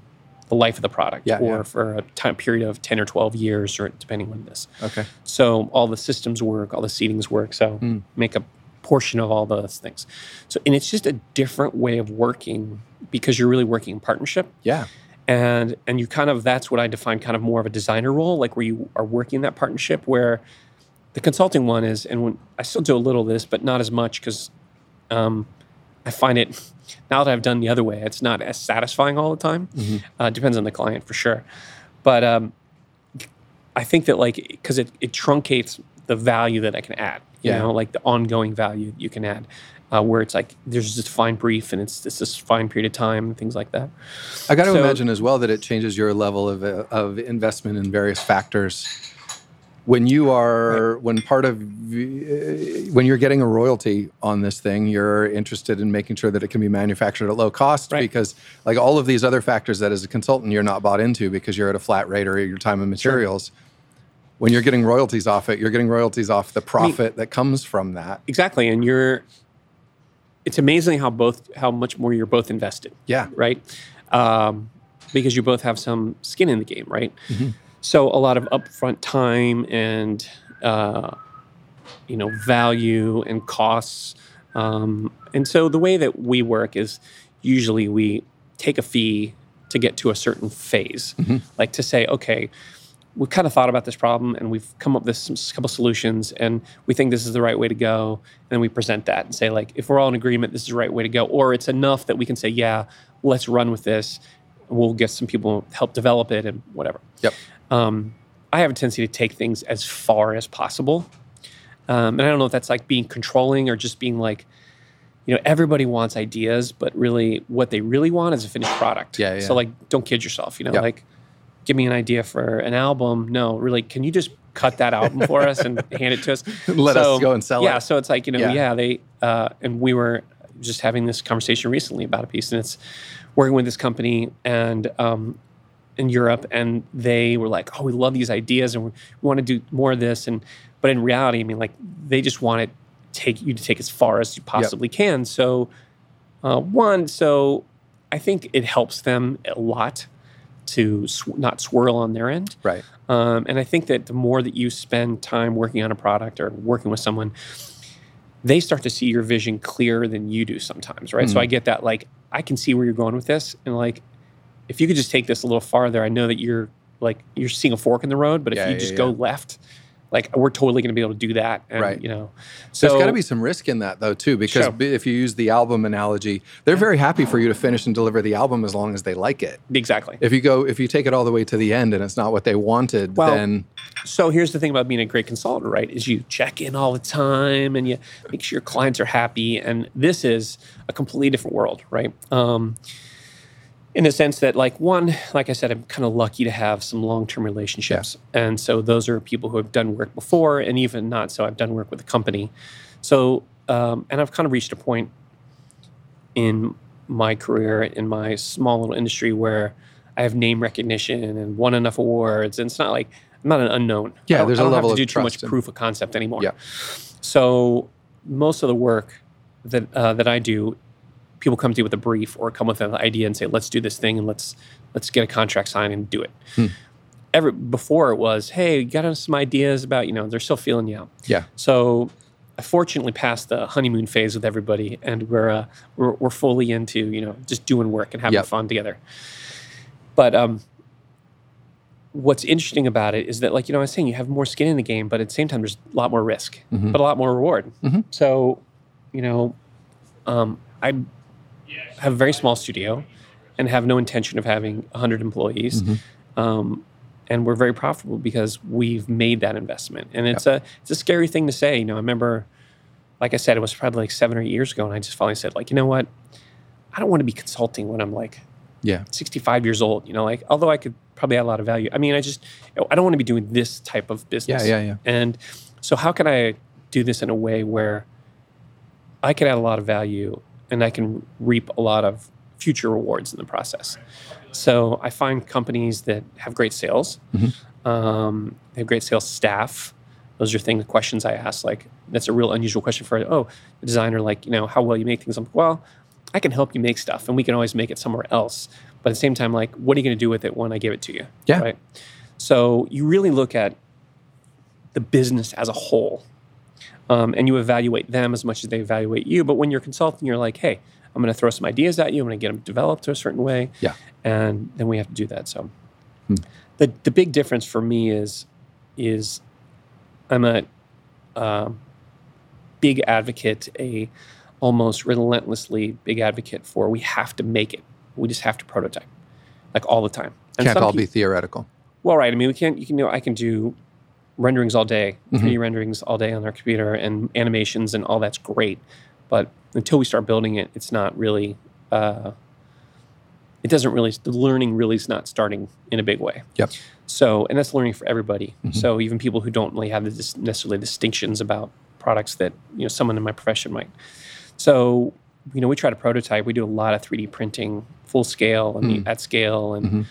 the life of the product, Yeah, or yeah. for a time period of ten or twelve years, or depending on this. Okay. So all the systems work, all the seatings work. So Mm. make a portion of all those things. So and it's just a different way of working because you're really working in partnership Yeah. and and you kind of that's what I define kind of more of a designer role, like where you are working in that partnership. Where the consulting one is, and when I still do a little of this, but not as much because um, I find it now that I've done the other way, it's not as satisfying all the time. Mm-hmm. Uh, depends on the client for sure, but um, I think that like because it, it truncates the value that I can add. You Yeah. know, like the ongoing value you can add, uh, where it's like there's this fine brief and it's it's this fine period of time and things like that. I got to So- imagine as well that it changes your level of, uh, of investment in various factors. When you are, when part of, uh, when you're getting a royalty on this thing, you're interested in making sure that it can be manufactured at low cost Right. because, like all of these other factors that as a consultant you're not bought into because you're at a flat rate or your time and materials. When you're getting royalties off it, you're getting royalties off the profit that comes from that. Exactly, and you're. It's amazing how both how much more you're both invested. Yeah. Right. Um, because you both have some skin in the game, right? Mm-hmm. So a lot of upfront time and uh, you know value and costs, um, and so the way that we work is usually we take a fee to get to a certain phase, like to say, okay, we've kind of thought about this problem and we've come up with some s- couple solutions and we think this is the right way to go and then we present that and say like if we're all in agreement this is the right way to go or it's enough that we can say yeah let's run with this. We'll get some people help develop it and whatever. Yep. Um, i have a tendency to take things as far as possible um, and i don't know if that's like being controlling or just being like you know everybody wants ideas but really what they really want is a finished product Yeah, yeah. so like don't kid yourself you know like give me an idea for an album. No, really, can you just cut that album for us and <laughs> hand it to us? Let us go and sell yeah, it. Yeah. So it's like, you know, Yeah. yeah, they, uh, and we were just having this conversation recently about a piece, and it's working with this company and, um, in Europe, and they were like, "Oh, we love these ideas, and we want to do more of this." And but in reality, I mean, like they just want to take you to take as far as you possibly can. So, uh, one, so I think it helps them a lot to sw- not swirl on their end. Right. Um, and I think that the more that you spend time working on a product or working with someone, they start to see your vision clearer than you do sometimes, right? So Mm. I get that, like, I can see where you're going with this. And like, if you could just take this a little farther, I know that you're like, you're seeing a fork in the road, but if Yeah, you yeah, just yeah. go left, like, we're totally going to be able to do that. And, Right. you know, so There's got to be some risk in that though too, because Sure. if you use the album analogy, they're very happy for you to finish and deliver the album as long as they like it. exactly. If you go, if you take it all the way to the end and it's not what they wanted, Well, then So here's the thing about being a great consultant, right? Is you check in all the time and you make sure your clients are happy. And this is a completely different world, right? Um, in the sense that, like, one, like I said, I'm kind of lucky to have some long term relationships. And so those are people who have done work before, and even not so, I've done work with the company. So, um, and I've kind of reached a point in my career, in my small little industry, where I have name recognition and won enough awards. And it's not like I'm not an unknown. Yeah, I there's I a don't level have to do too much proof of concept anymore. Yeah. So most of the work that uh, that I do, people come to you with a brief or come with an idea and say, "Let's do this thing and let's let's get a contract signed and do it." Hmm. Every before it was, "Hey, you got some ideas about you know?" They're still feeling you out. yeah, So I fortunately passed the honeymoon phase with everybody, and we're uh, we're, we're fully into you know just doing work and having Yep. fun together. But um, what's interesting about it is that like you know I was saying you have more skin in the game, but at the same time there's a lot more risk, Mhm. but a lot more reward. Mhm. So you know, um, I have a very small studio and have no intention of having 100 employees. Mhm. Um, and we're very profitable because we've made that investment. And it's a it's a scary thing to say. You know, I remember, like I said, it was probably like seven or eight years ago, and I just finally said, like, you know what, I don't want to be consulting when I'm like yeah, 65 years old. You know, like although I could probably add a lot of value. I mean, I just I don't want to be doing this type of business. yeah, yeah. And so, how can I do this in a way where I can add a lot of value and I can reap a lot of future rewards in the process? So, I find companies that have great sales, Mhm. um, they have great sales staff. Those are things, the questions I ask. Like, that's a real unusual question for, oh, a designer, like, you know, how well you make things. I'm like, well, I can help you make stuff and we can always make it somewhere else. But at the same time, like, what are you going to do with it when I give it to you? Yeah. Right. So you really look at the business as a whole um, and you evaluate them as much as they evaluate you. But when you're consulting, you're like, hey, I'm going to throw some ideas at you. I'm going to get them developed a certain way. Yeah. And then we have to do that. So Hmm. the, the big difference for me is, is I'm a um, big advocate, a almost relentlessly big advocate for we have to make it. We just have to prototype, like all the time. And Can't all be theoretical. Well, right. I mean, we can't. You can. You know, I can do renderings all day, 3D mm-hmm. renderings all day on our computer, and animations, and all that's great. But until we start building it, it's not really. Uh, it doesn't really. The learning really is not starting in a big way. Yep. So, and that's learning for everybody. Mm-hmm. So even people who don't really have the necessarily distinctions about products that you know someone in my profession might. So, you know, we try to prototype. We do a lot of 3D printing, full scale and mm-hmm. at scale, and mm-hmm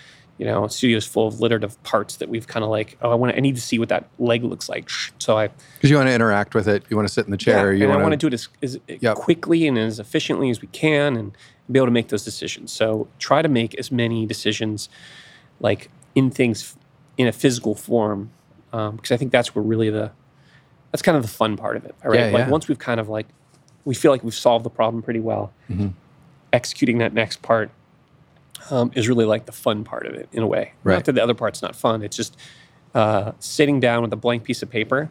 you know, studio's full of littered of parts that we've kind of like, oh, I want to, I need to see what that leg looks like. So I, because you want to interact with it, you want to sit in the chair, yeah, you and wanna, I want to do it as, as yep. quickly and as efficiently as we can, and be able to make those decisions. So try to make as many decisions, like in things in a physical form, um, because I think that's where really the, that's kind of the fun part of it. Right, yeah, like yeah. once we've kind of like, we feel like we've solved the problem pretty well. Mm-hmm. Executing that next part um, is really like the fun part of it in a way. Right. Not that the other part's not fun. It's just uh, sitting down with a blank piece of paper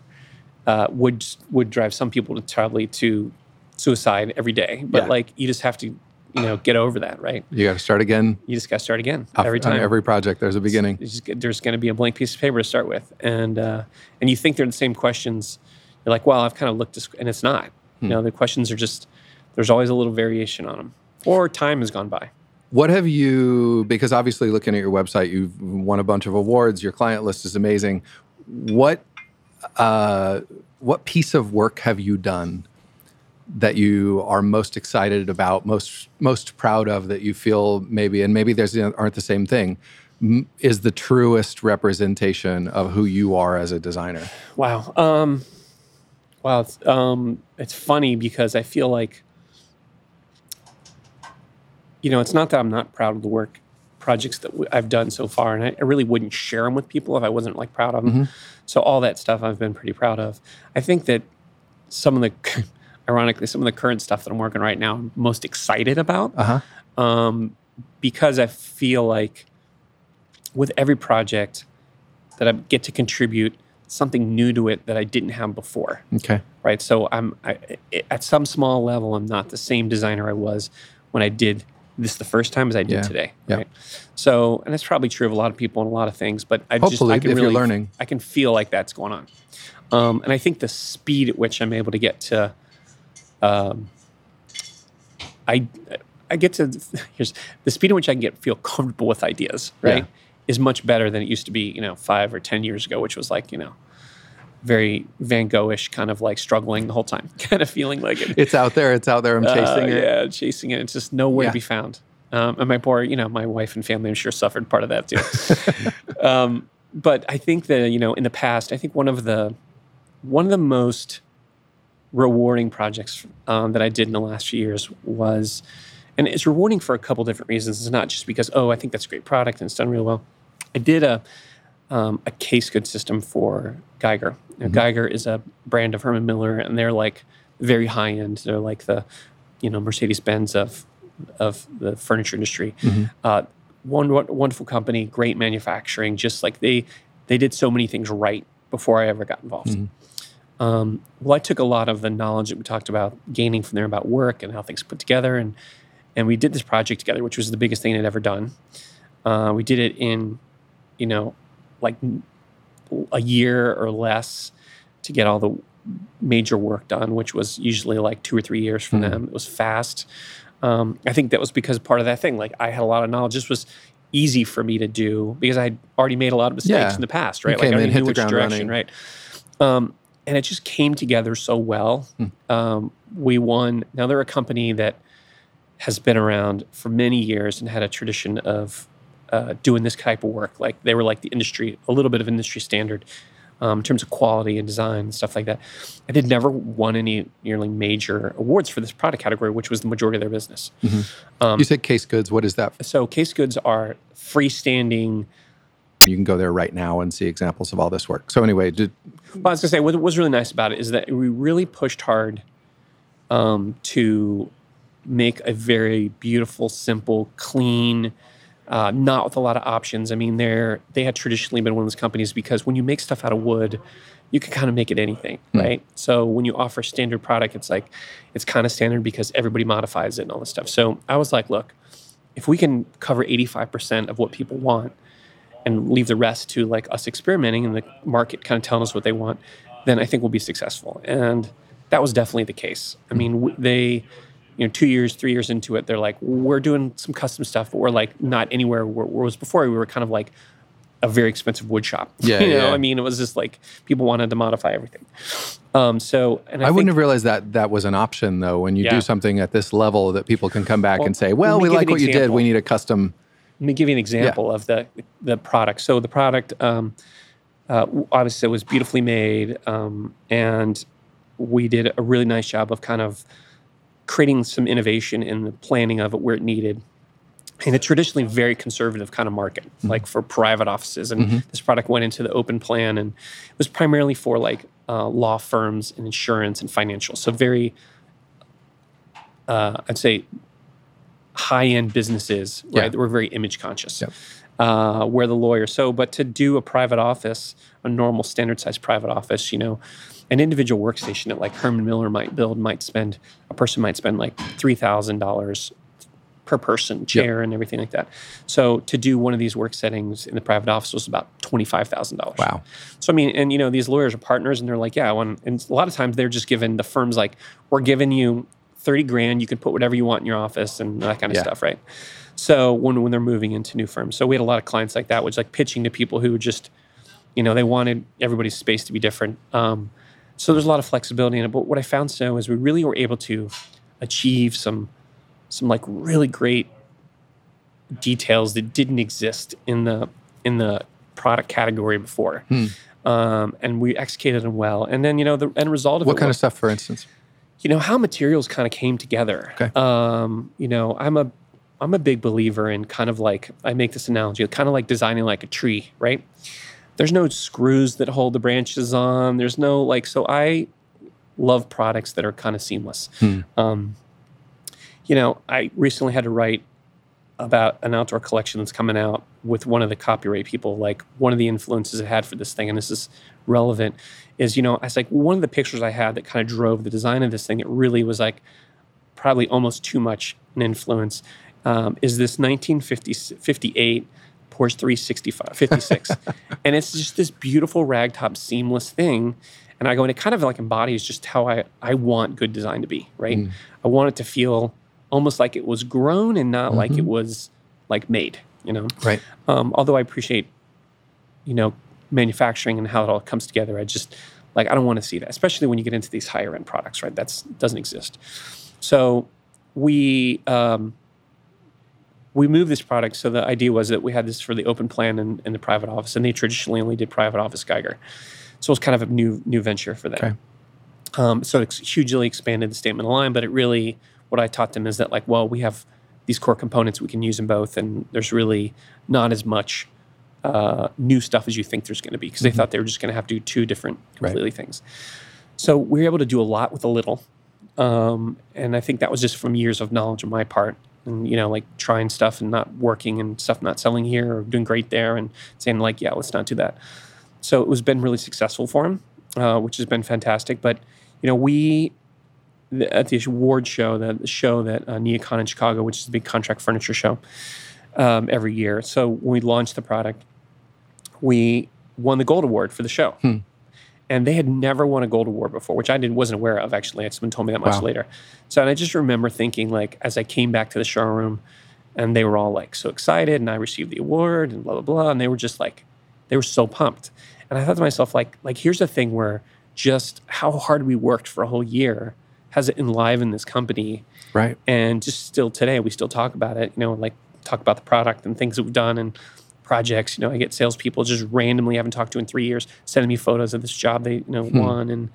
uh, would would drive some people to probably to suicide every day. But yeah. like you just have to you know get over that, right? You got to start again. You just got to start again every time. Every project, there's a beginning. Just, there's going to be a blank piece of paper to start with, and uh, and you think they're the same questions. You're like, well, I've kind of looked, this, and it's not. Hmm. You know, the questions are just there's always a little variation on them, or time has gone by. What have you, because obviously looking at your website, you've won a bunch of awards, your client list is amazing. What, uh, what piece of work have you done that you are most excited about, most, most proud of, that you feel maybe, and maybe there's aren't the same thing, is the truest representation of who you are as a designer? Wow. Um, wow. It's, um, it's funny because I feel like you know, it's not that I'm not proud of the work projects that I've done so far, and I, I, really wouldn't share them with people if I wasn't like proud of them. Mm-hmm. So all that stuff I've been pretty proud of. I think that some of the, ironically, some of the current stuff that I'm working right now, I'm most excited about, uh-huh. um, because I feel like with every project that I get to contribute something new to it that I didn't have before. Okay. Right. So I'm I, at some small level, I'm not the same designer I was when I did this is the first time as I did yeah. today. Right. So, and that's probably true of a lot of people and a lot of things, but I Hopefully, just, I can if really, you're learning. I can feel like that's going on. Um, and I think the speed at which I'm able to get to, um, I, I get to, <laughs> here's the speed at which I can get feel comfortable with ideas, right? Yeah. Is much better than it used to be, you know, five or 10 years ago, which was like, you know, very Van Goghish, kind of like struggling the whole time, <laughs> kind of feeling like it. It's out there. It's out there. I'm uh, chasing uh, it. Yeah, chasing it. It's just nowhere yeah. to be found. Um, and my poor, you know, my wife and family, I'm sure, suffered part of that too. <laughs> um, but I think that you know, in the past, I think one of the one of the most rewarding projects um, that I did in the last few years was, and it's rewarding for a couple different reasons. It's not just because oh, I think that's a great product and it's done real well. I did a um, a case good system for Geiger. mm-hmm. Geiger is a brand of Herman Miller, and they're like very high end. They're like the you know Mercedes Benz of of the furniture industry. Mm-hmm. Uh, one wonderful company, great manufacturing. Just like they they did so many things right before I ever got involved. Mm-hmm. Um, well, I took a lot of the knowledge that we talked about gaining from there about work and how things put together, and and we did this project together, which was the biggest thing I'd ever done. Uh, we did it in, you know, like a year or less to get all the major work done, which was usually like two or three years for mm-hmm. them. It was fast. Um, I think that was because part of that thing. Like I had a lot of knowledge. This was easy for me to do because I had already made a lot of mistakes yeah. in the past, right? You like I already knew which direction, running. right? Um, and it just came together so well. Mm. Um, we won. Now they're a company that has been around for many years and had a tradition of uh, doing this type of work. Like they were like the industry, a little bit of industry standard um, in terms of quality and design and stuff like that. And they'd never won any nearly major awards for this product category, which was the majority of their business. Mm-hmm. Um, you said case goods. What is that? So case goods are freestanding. You can go there right now and see examples of all this work. So anyway, did, well, I was gonna say what was really nice about it is that we really pushed hard um, to make a very beautiful, simple, clean uh, not with a lot of options. I mean, they're they had traditionally been one of those companies because when you make stuff out of wood, you can kind of make it anything, Hmm. right? So when you offer standard product, it's like it's kind of standard because everybody modifies it and all this stuff. So I was like, look, if we can cover 85% of what people want and leave the rest to like us experimenting and the market kind of telling us what they want, then I think we'll be successful. And that was definitely the case. I mean, w- they, you know, two years, three years into it, they're like, we're doing some custom stuff, but we're like not anywhere where, where it was before. We were kind of like a very expensive wood shop. <laughs> Yeah, you know, yeah. I mean, it was just like people wanted to modify everything. Um, so, and I, I, think, wouldn't have realized that that was an option though. When you Yeah. do something at this level, that people can come back Well, and say, "Well, we like what you did. We need a custom." Let me give you an example of the the product. So the product, um, uh, obviously, it was beautifully made, um, and we did a really nice job of kind of creating some innovation in the planning of it where it needed. In a traditionally very conservative kind of market, like for private offices, and this product went into the open plan, and it was primarily for like uh, law firms and insurance and financial. So very, uh, I'd say, high end businesses, right? Yeah. That were very image conscious. Yep. Uh, where the lawyer. So, but to do a private office, a normal standard size private office, you know, an individual workstation that like Herman Miller might build might spend a person might spend like three thousand dollars per person, chair and everything like that. So to do one of these work settings in the private office was about twenty five thousand dollars. Wow. So I mean, and you know, these lawyers are partners, and they're like, yeah, I want. And a lot of times they're just given the firms like, we're giving you thirty grand. You can put whatever you want in your office and that kind of Yeah. stuff, right? So when when they're moving into new firms, so we had a lot of clients like that, which like pitching to people who just, you know, they wanted everybody's space to be different. Um, so there's a lot of flexibility in it. But what I found so is we really were able to achieve some some like really great details that didn't exist in the in the product category before. Hmm. Um, and we executed them well. And then, you know, the end result of What it kind of stuff, for instance? you know, how materials kind of came together. Okay. Um, you know, I'm a I'm a big believer in kind of like I make this analogy, kind of like designing like a tree, right? There's no screws that hold the branches on. There's no like so I love products that are kind of seamless. Hmm. Um, you know, I recently had to write about an outdoor collection that's coming out with one of the copyright people. Like one of the influences it had for this thing, and this is relevant, is you know, I was like one of the pictures I had that kind of drove the design of this thing. It really was like probably almost too much an influence. Um, is this 1958 Porsche 365 56, <laughs> and it's just this beautiful ragtop seamless thing. And I go, and it kind of like embodies just how I, I want good design to be, right? Mm. I want it to feel almost like it was grown and not like Mm-hmm. it was like made, you know? Right. Um, although I appreciate, you know, manufacturing and how it all comes together, I just like I don't want to see that, especially when you get into these higher end products, right? That's doesn't exist. So we um, we moved this product. So the idea was that we had this for the open plan and, and the private office, and they traditionally only did private office Geiger. So it was kind of a new new venture for them. Okay. Um, so it's hugely expanded the statement of line, but it really what I taught them is that like, well, we have these core components we can use in both, and there's really not as much uh, new stuff as you think there's going to be because they thought they were just going to have to do two different Right. completely things. So we were able to do a lot with a little, um, and I think that was just from years of knowledge on my part, and you know, like trying stuff and not working and stuff not selling here or doing great there, and saying like, yeah, let's not do that. So it was been really successful for him, uh, which has been fantastic. But you know, we the, at the award show, the, show that uh, NeoCon in Chicago, which is a big contract furniture show um, every year. So when we launched the product, we won the gold award for the show. Hmm. And they had never won a gold award before, which I didn't wasn't aware of actually. Someone told me that much Wow. later. So and I just remember thinking like as I came back to the showroom and they were all like so excited and I received the award and blah blah blah. And they were just like they were so pumped. And I thought to myself, like, like here's a thing where just how hard we worked for a whole year has it enlivened this company Right. and just still today we still talk about it you know like talk about the product and things that we've done and projects you know i get salespeople just randomly I haven't talked to in three years sending me photos of this job they you know won. And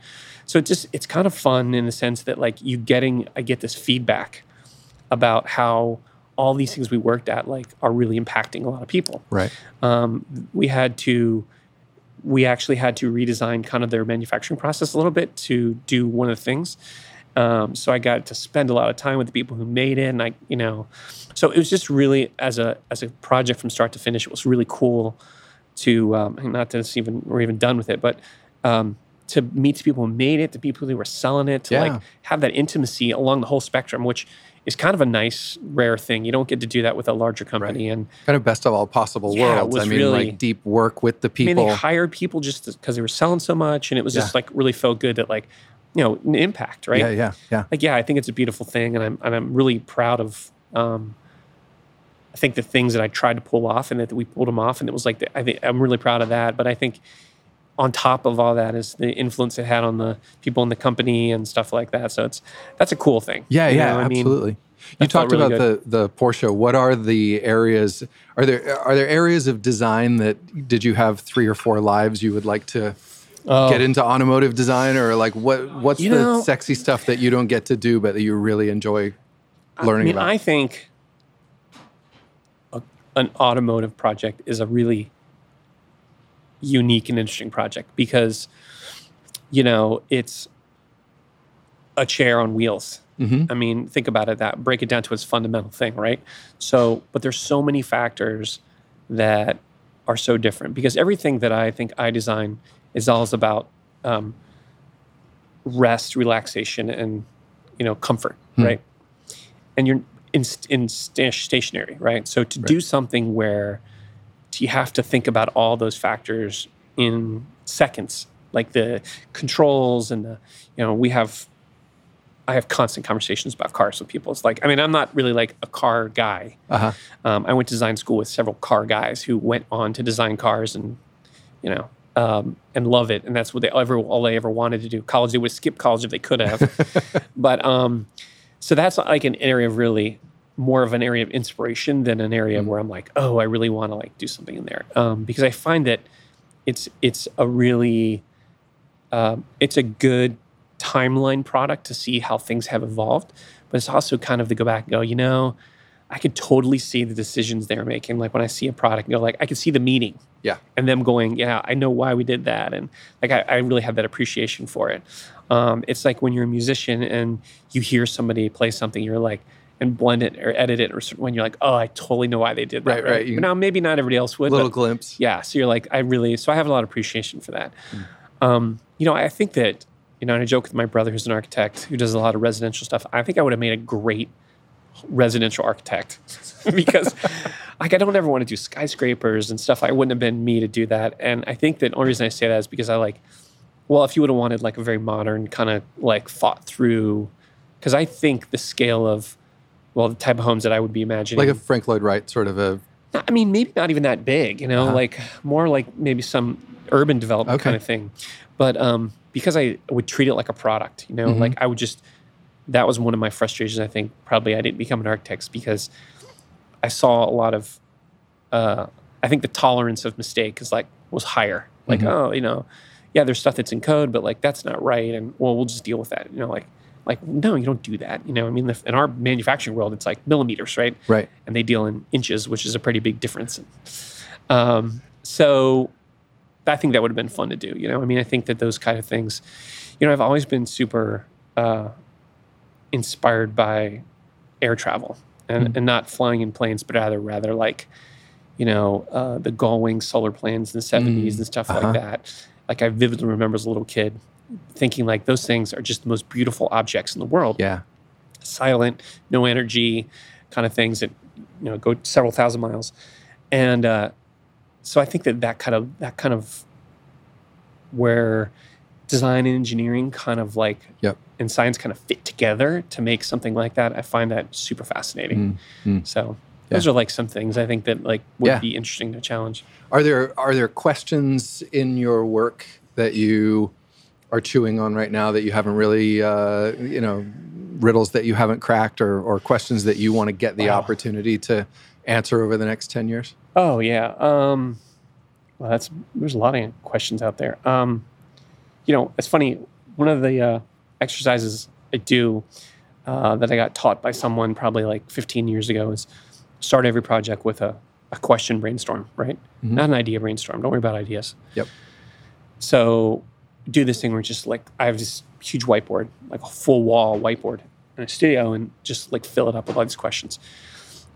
so it just it's kind of fun in the sense that like you getting i get this feedback about how all these things we worked at like are really impacting a lot of people. Right. um, we had to we actually had to redesign kind of their manufacturing process a little bit to do one of the things Um, so I got to spend a lot of time with the people who made it, and I, you know, so it was just really as a as a project from start to finish. It was really cool to um, not that it's even we're even done with it, but um, to meet the people who made it, the people who were selling it, to Yeah. like have that intimacy along the whole spectrum, which is kind of a nice rare thing. You don't get to do that with a larger company, and Kind of best of all possible Yeah, worlds. I mean, really- like deep work with the people. I mean, people. they hired people just because they were selling so much, and it was just like really felt good that like you know an impact, right? Yeah, yeah, yeah. like yeah, I think it's a beautiful thing, and I'm and I'm really proud of. Um, I think the things that I tried to pull off, and that we pulled them off, and it was like the, I think I'm really proud of that. But I think on top of all that is the influence it had on the people in the company and stuff like that. So it's that's a cool thing. Yeah, You yeah, know, I mean, absolutely. you talked really about the the Porsche. What are the areas? Are there are there areas of design that did you have three or four lives you would like to get into automotive design, or like what what's You the know- sexy stuff that you don't get to do but that you really enjoy I learning mean, about? I think a, an automotive project is a really unique and interesting project because, you know, it's a chair on wheels. Mhm. I mean, think about it. That break it down to its fundamental thing, right? So, but there's so many factors that are so different because everything that I think I design is all about um, rest, relaxation, and you know, comfort, right? and you're in, in stationary, right? So to do something where you have to think about all those factors in seconds, like the controls and the, you know, we have, I have constant conversations about cars with people. It's like, I mean, I'm not really like a car guy. Uh-huh. Um, I went to design school with several car guys who went on to design cars and, you know, um, and love it. And that's what they ever, all they ever wanted to do. College, they would skip college if they could have. <laughs> but, um, so that's like an area of really more of an area of inspiration than an area where I'm like, oh, I really want to like do something in there. Um, because I find that it's, it's a really, um, it's a good timeline product to see how things have evolved, but it's also kind of to go back and go, you know, I could totally see the decisions they're making. Like when I see a product and go like, I can see the meaning Yeah. and them going, yeah, I know why we did that. And like, I, I really have that appreciation for it. Um, it's like when you're a musician and you hear somebody play something, you're like, and blend it or edit it, or when you're like, oh, I totally know why they did that. Right, right. But now maybe not everybody else would. Little but glimpse. yeah. So you're like, I really, so I have a lot of appreciation for that. Mm. Um, you know, I think that, you know, and I joke with my brother who's an architect who does a lot of residential stuff. I think I would have made a great residential architect <laughs> because like I don't ever want to do skyscrapers and stuff. I wouldn't have been me to do that. And I think that the only reason I say that is because I like, well, if you would have wanted like a very modern kind of like thought through, because I think the scale of, well, the type of homes that I would be imagining, Like a Frank Lloyd Wright sort of a I mean, maybe not even that big, you know, Uh-huh. like more like maybe some urban development Okay. kind of thing. But um, because I would treat it like a product, you know, Mhm. like I would just, that was one of my frustrations. I think probably I didn't become an architect because I saw a lot of, uh, I think the tolerance of mistake is like, was higher. Like, Mhm. oh, you know, yeah, there's stuff that's in code, but like that's not right. And well, we'll just deal with that. You know, like, like no, you don't do that. You know, I mean, the, in our manufacturing world, it's like millimeters, right? right. and they deal in inches, which is a pretty big difference. Um, so I think that would have been fun to do. You know, I mean, I think that those kind of things, you know, I've always been super uh, inspired by air travel and, Mhm. and not flying in planes, but rather rather like, you know, uh, the Gullwing solar planes in the 70s Mm, and stuff uh-huh. like that. Like I vividly remember as a little kid thinking like those things are just the most beautiful objects in the world Yeah. silent, no energy kind of things that you know go several thousand miles, and uh, so I think that that kind of that kind of where design and engineering kind of like Yep. And science kind of fit together to make something like that. I find that super fascinating. Mm, mm. So those are like some things I think that like would Yeah. be interesting to challenge. Are there are there questions in your work that you are chewing on right now that you haven't really uh, you know riddles that you haven't cracked or or questions that you want to get the Wow. opportunity to answer over the next 10 years? Oh yeah. Um, well, that's there's a lot of questions out there. Um, you know, it's funny. One of the uh, exercises I do uh, that I got taught by someone probably like 15 years ago is start every project with a, a question brainstorm, right? Mhm. Not an idea brainstorm. Don't worry about ideas. Yep. So do this thing where just like I have this huge whiteboard, like a full wall whiteboard in a studio, and just like fill it up with all these questions.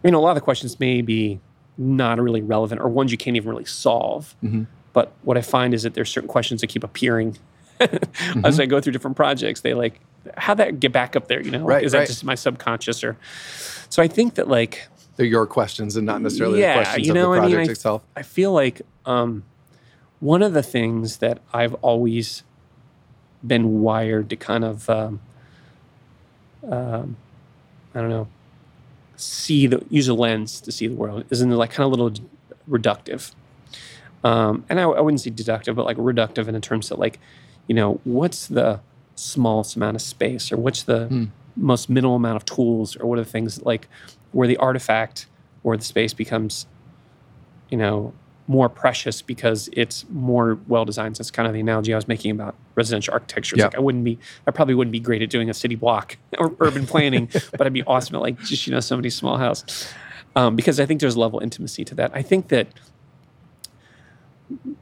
You know, a lot of the questions may be not really relevant or ones you can't even really solve. Mm-hmm. But what I find is that there's certain questions that keep appearing Mm-hmm. <laughs> as I go through different projects. They like how that get back up there. You know, Right, is that right. just my subconscious or? So I think that like They're your questions and not necessarily Yeah, the questions you know, of the project I- itself. I feel like um, one of the things that I've always been wired to kind of, um, um, I don't know, see the use a lens to see the world isn't like kind of a little reductive, um, and I, I wouldn't say deductive, but like reductive in the terms that like, you know, what's the smallest amount of space or what's the Hmm. most minimal amount of tools or what are the things like where the artifact or the space becomes you know more precious because it's more well designed. So that's kind of the analogy I was making about residential architecture. Yeah. Like I wouldn't be, I probably wouldn't be great at doing a city block <laughs> or urban planning, but I'd be awesome at like just you know somebody's small house um, because I think there's a level of intimacy to that. I think that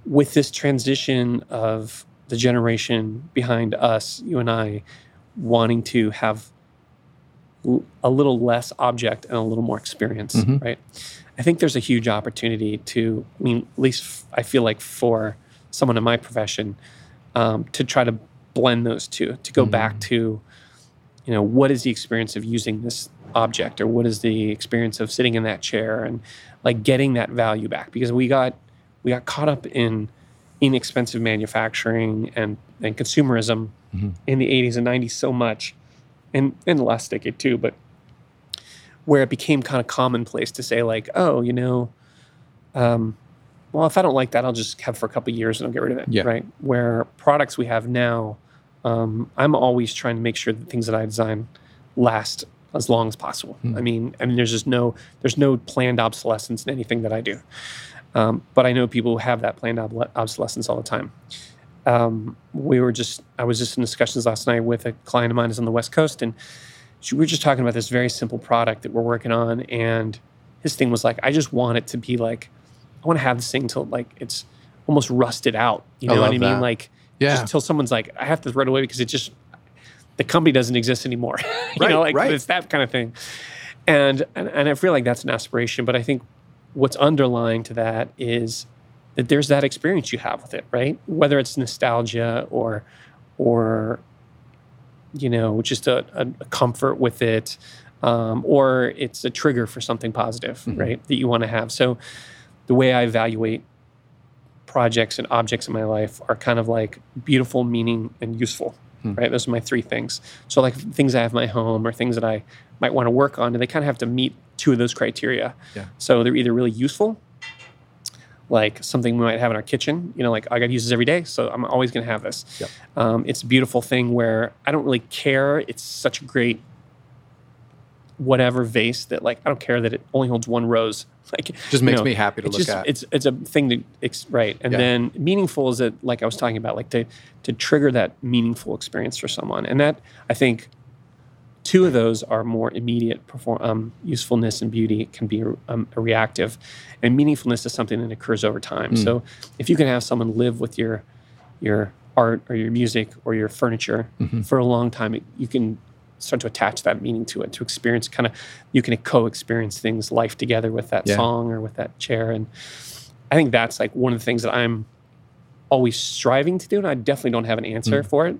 with this transition of the generation behind us, you and I, wanting to have l- a little less object and a little more experience, Mhm. right? I think there's a huge opportunity to, I mean, at least f- I feel like for someone in my profession, um, to try to blend those two, to go back to, you know, what is the experience of using this object or what is the experience of sitting in that chair and like getting that value back because we got we got caught up in inexpensive manufacturing and, and consumerism Mhm. in the 80s and 90s so much and in the last decade too but where it became kind of commonplace to say like oh you know um, well if i don't like that i'll just have for a couple of years and i'll get rid of it Yeah. right where products we have now um, i'm always trying to make sure that things that i design last as long as possible Hmm. i mean i mean there's just no there's no planned obsolescence in anything that i do um, but I know people who have that planned obl- obsolescence all the time. Um, we were just, I was just in discussions last night with a client of mine who's on the West Coast, and she, we were just talking about this very simple product that we're working on. And his thing was like, I just want it to be like, I want to have this thing till like it's almost rusted out. You I know what love I mean? Like, Yeah. just until someone's like, I have to throw it away because it just, the company doesn't exist anymore. <laughs> you Right, know, like right. it's that kind of thing. And, and and I feel like that's an aspiration, but I think what's underlying to that is that there's that experience you have with it, right? Whether it's nostalgia or or you know just a, a, comfort with it, um, or it's a trigger for something positive, Mhm. right? That you want to have. So the way I evaluate projects and objects in my life are kind of like beautiful, meaning, and useful. Hmm. Right, those are my three things. So, like things I have in my home or things that I might want to work on, and they kind of have to meet two of those criteria. Yeah. So they're either really useful, like something we might have in our kitchen. You know, like I got to use this every day, so I'm always going to have this. Yep. Um, it's a beautiful thing where I don't really care. It's such a great whatever vase that like I don't care that it only holds one rose. <laughs> Like Just makes know, me happy to look just, at. It's it's a thing to ex- right, and Yeah. then meaningful is that like I was talking about, like to to trigger that meaningful experience for someone, and that I think two of those are more immediate perform um, usefulness and beauty can be um, a reactive, and meaningfulness is something that occurs over time. Mm. So if you can have someone live with your your art or your music or your furniture Mhm. for a long time, it, you can start to attach that meaning to it to experience kind of you can co-experience things life together with that Yeah. song or with that chair and i think that's like one of the things that i'm always striving to do and i definitely don't have an answer Mm. for it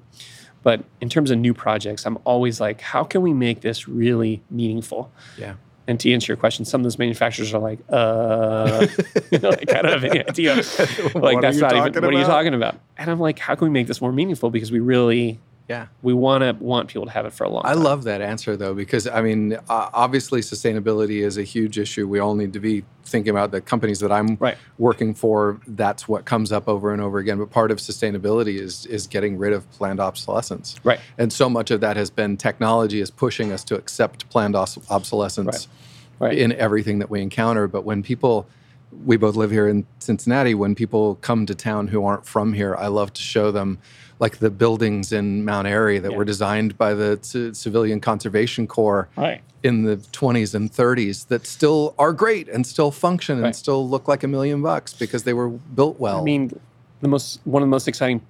but in terms of new projects i'm always like how can we make this really meaningful? Yeah. and to answer your question some of those manufacturers are like uh <laughs> you know, <laughs> like, I don't have any idea. Like What that's not even what are you talking about? And i'm like how can we make this more meaningful? Because we really Yeah. we want to want people to have it for a long time. I time love that answer though, because I mean, uh, obviously, sustainability is a huge issue. We all need to be thinking about the companies that I'm Right. working for. That's what comes up over and over again. But part of sustainability is is getting rid of planned obsolescence. right And so much of that has been technology is pushing us to accept planned obsolescence right in everything that we encounter. But when people, we both live here in Cincinnati, when people come to town who aren't from here, I love to show them like the buildings in Mount Airy that Yeah. were designed by the C- Civilian Conservation Corps right in the 20s and 30s that still are great and still function and Right. still look like a million bucks because they were built well. I mean, the most one of the most exciting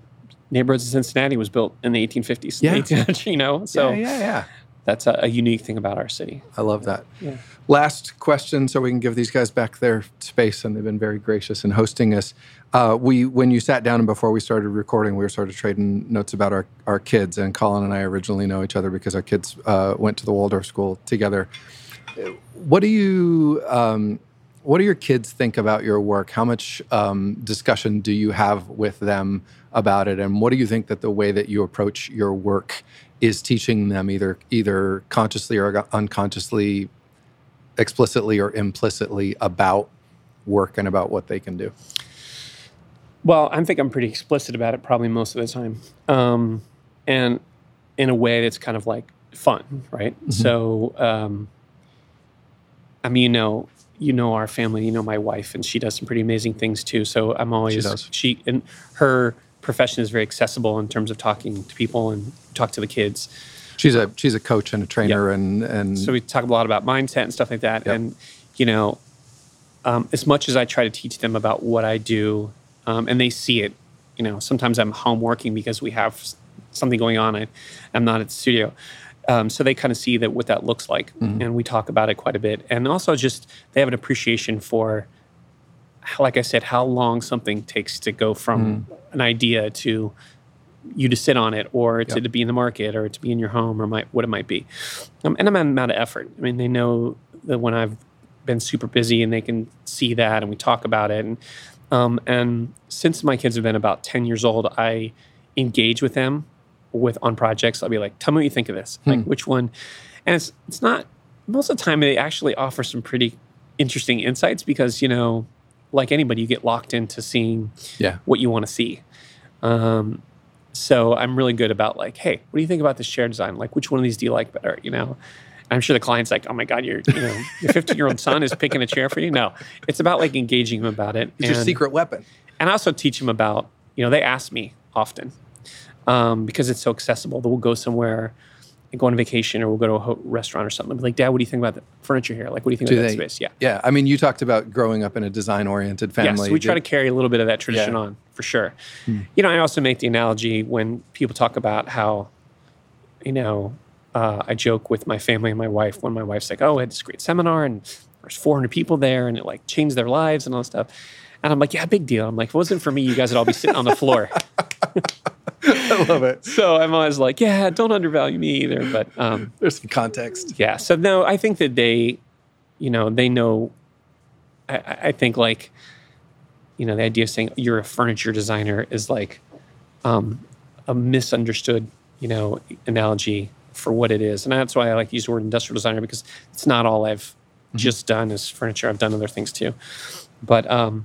neighborhoods in Cincinnati was built in the 1850s. Yeah. 1800s, <laughs> you know, so yeah, yeah, yeah. that's a, a unique thing about our city. I love that. Yeah. Last question, so we can give these guys back their space, and they've been very gracious in hosting us. Uh, we, when you sat down and before we started recording, we were sort of trading notes about our, our kids. And Colin and I originally know each other because our kids uh, went to the Waldorf school together. What do you, um, what do your kids think about your work? How much um, discussion do you have with them about it? And what do you think that the way that you approach your work is teaching them, either either consciously or unconsciously, explicitly or implicitly, about work and about what they can do? Well, I think I'm pretty explicit about it probably most of the time. Um, and in a way that's kind of like fun, right? So, um, I mean, you know, you know our family, you know my wife, and she does some pretty amazing things too. So I'm always does. she and her profession is very accessible in terms of talking to people and talk to the kids. She's a she's a coach and a trainer, and and So we talk a lot about mindset and stuff like that. Yep. And you know, um, as much as I try to teach them about what I do, um, and they see it, you know, sometimes I'm home working because we have something going on. I, I'm not at the studio. Um, so they kind of see that what that looks like, and we talk about it quite a bit. And also, just they have an appreciation for, like I said, how long something takes to go from an idea to you to sit on it, or to, Yep. to be in the market, or to be in your home, or might, what it might be. Um, and I'm amount of effort. I mean, they know that when I've been super busy, and they can see that, and we talk about it. And um, and since my kids have been about ten years old, I engage with them with on projects. I'll be like, "Tell me what you think of this. Like, which one?" And it's it's not most of the time they actually offer some pretty interesting insights because you know, like anybody, you get locked into seeing yeah, what you want to see. Um, so I'm really good about like, hey, what do you think about this chair design? Like, which one of these do you like better? You know, I'm sure the client's like, oh my god, your you know your 15 year old son is picking a chair for you. No, it's about like engaging him about it. it's your secret weapon. and I also teach them about, you know, they ask me often um, because it's so accessible that we'll go somewhere and go on vacation or we'll go to a ho- restaurant or something. Like, Dad, what do you think about the furniture here? Like, what do you think Do about they- that space? Yeah. Yeah, I mean, you talked about growing up in a design oriented family. Yes, we try to carry a little bit of that tradition Yeah. Hmm. on for sure. You know, I also make the analogy when people talk about how, you know, uh, I joke with my family and my wife when my wife's like, "Oh, I had this great seminar and there's 400 people there and it like changed their lives and all this stuff," and I'm like, "Yeah, big deal." I'm like, "If it wasn't for me, you guys would all be sitting on the floor." <laughs> I love it. <laughs> so I'm always like, "Yeah, don't undervalue me either." But um, There's some context. yeah, so no, I think that they, you know, they know. I, I think like, you know, the idea of saying you're a furniture designer is like um, a misunderstood, you know, analogy for what it is, and that's why I like to use the word industrial designer because it's not all I've just done is furniture. I've done other things too, but um,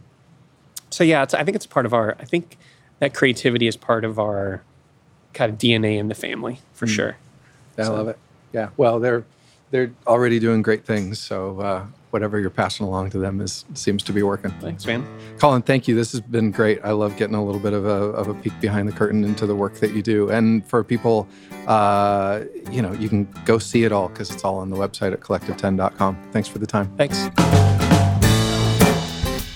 so yeah, it's, I think it's part of our. I think that creativity is part of our kind of DNA in the family for sure. I So- love it. Yeah. Well, they're they're already doing great things. So uh, whatever you're passing along to them is seems to be working. Thanks, man. Colin, thank you. This has been great. I love getting a little bit of a, of a peek behind the curtain into the work that you do. And for people, uh, you know, you can go see it all because it's all on the website at collective10.com. Thanks for the time. Thanks.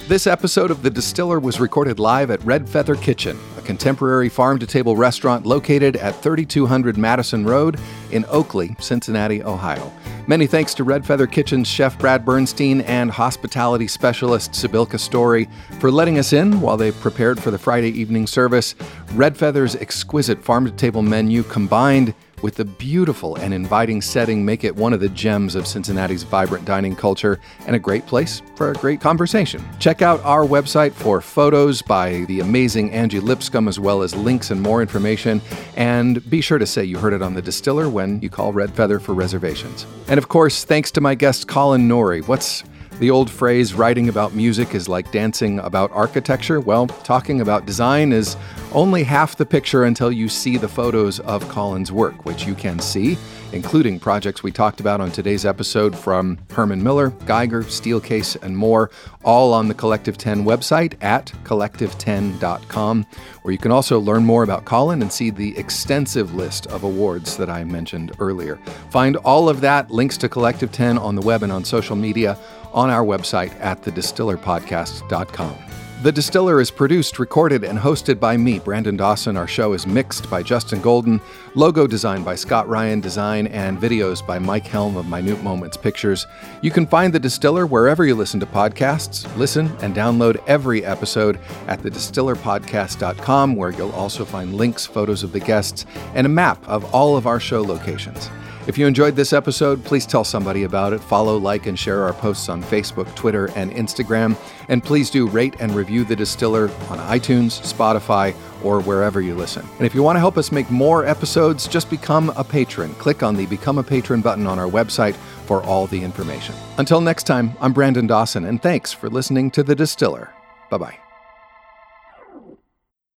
This episode of The Distiller was recorded live at Red Feather Kitchen, a contemporary farm to table restaurant located at 3200 Madison Road in Oakley, Cincinnati, Ohio. Many thanks to Red Feather Kitchen's chef Brad Bernstein and hospitality specialist Sibilka Story for letting us in while they prepared for the Friday evening service. Red Feather's exquisite farm to table menu combined with the beautiful and inviting setting make it one of the gems of Cincinnati's vibrant dining culture and a great place for a great conversation. Check out our website for photos by the amazing Angie Lipscomb as well as links and more information. And be sure to say you heard it on the distiller when you call Red Feather for reservations. And of course, thanks to my guest Colin Nourie. What's the old phrase, writing about music is like dancing about architecture. Well, talking about design is only half the picture until you see the photos of Colin's work, which you can see, including projects we talked about on today's episode from Herman Miller, Geiger, Steelcase, and more, all on the Collective 10 website at collective10.com, where you can also learn more about Colin and see the extensive list of awards that I mentioned earlier. Find all of that, links to Collective 10 on the web and on social media on our website at thedistillerpodcast.com. The Distiller is produced, recorded, and hosted by me, Brandon Dawson. Our show is mixed by Justin Golden, logo designed by Scott Ryan Design, and videos by Mike Helm of Minute Moments Pictures. You can find The Distiller wherever you listen to podcasts. Listen and download every episode at thedistillerpodcast.com, where you'll also find links, photos of the guests, and a map of all of our show locations. If you enjoyed this episode, please tell somebody about it. Follow, like, and share our posts on Facebook, Twitter, and Instagram. And please do rate and review The Distiller on iTunes, Spotify, or wherever you listen. And if you want to help us make more episodes, just become a patron. Click on the Become a Patron button on our website for all the information. Until next time, I'm Brandon Dawson, and thanks for listening to The Distiller. Bye bye.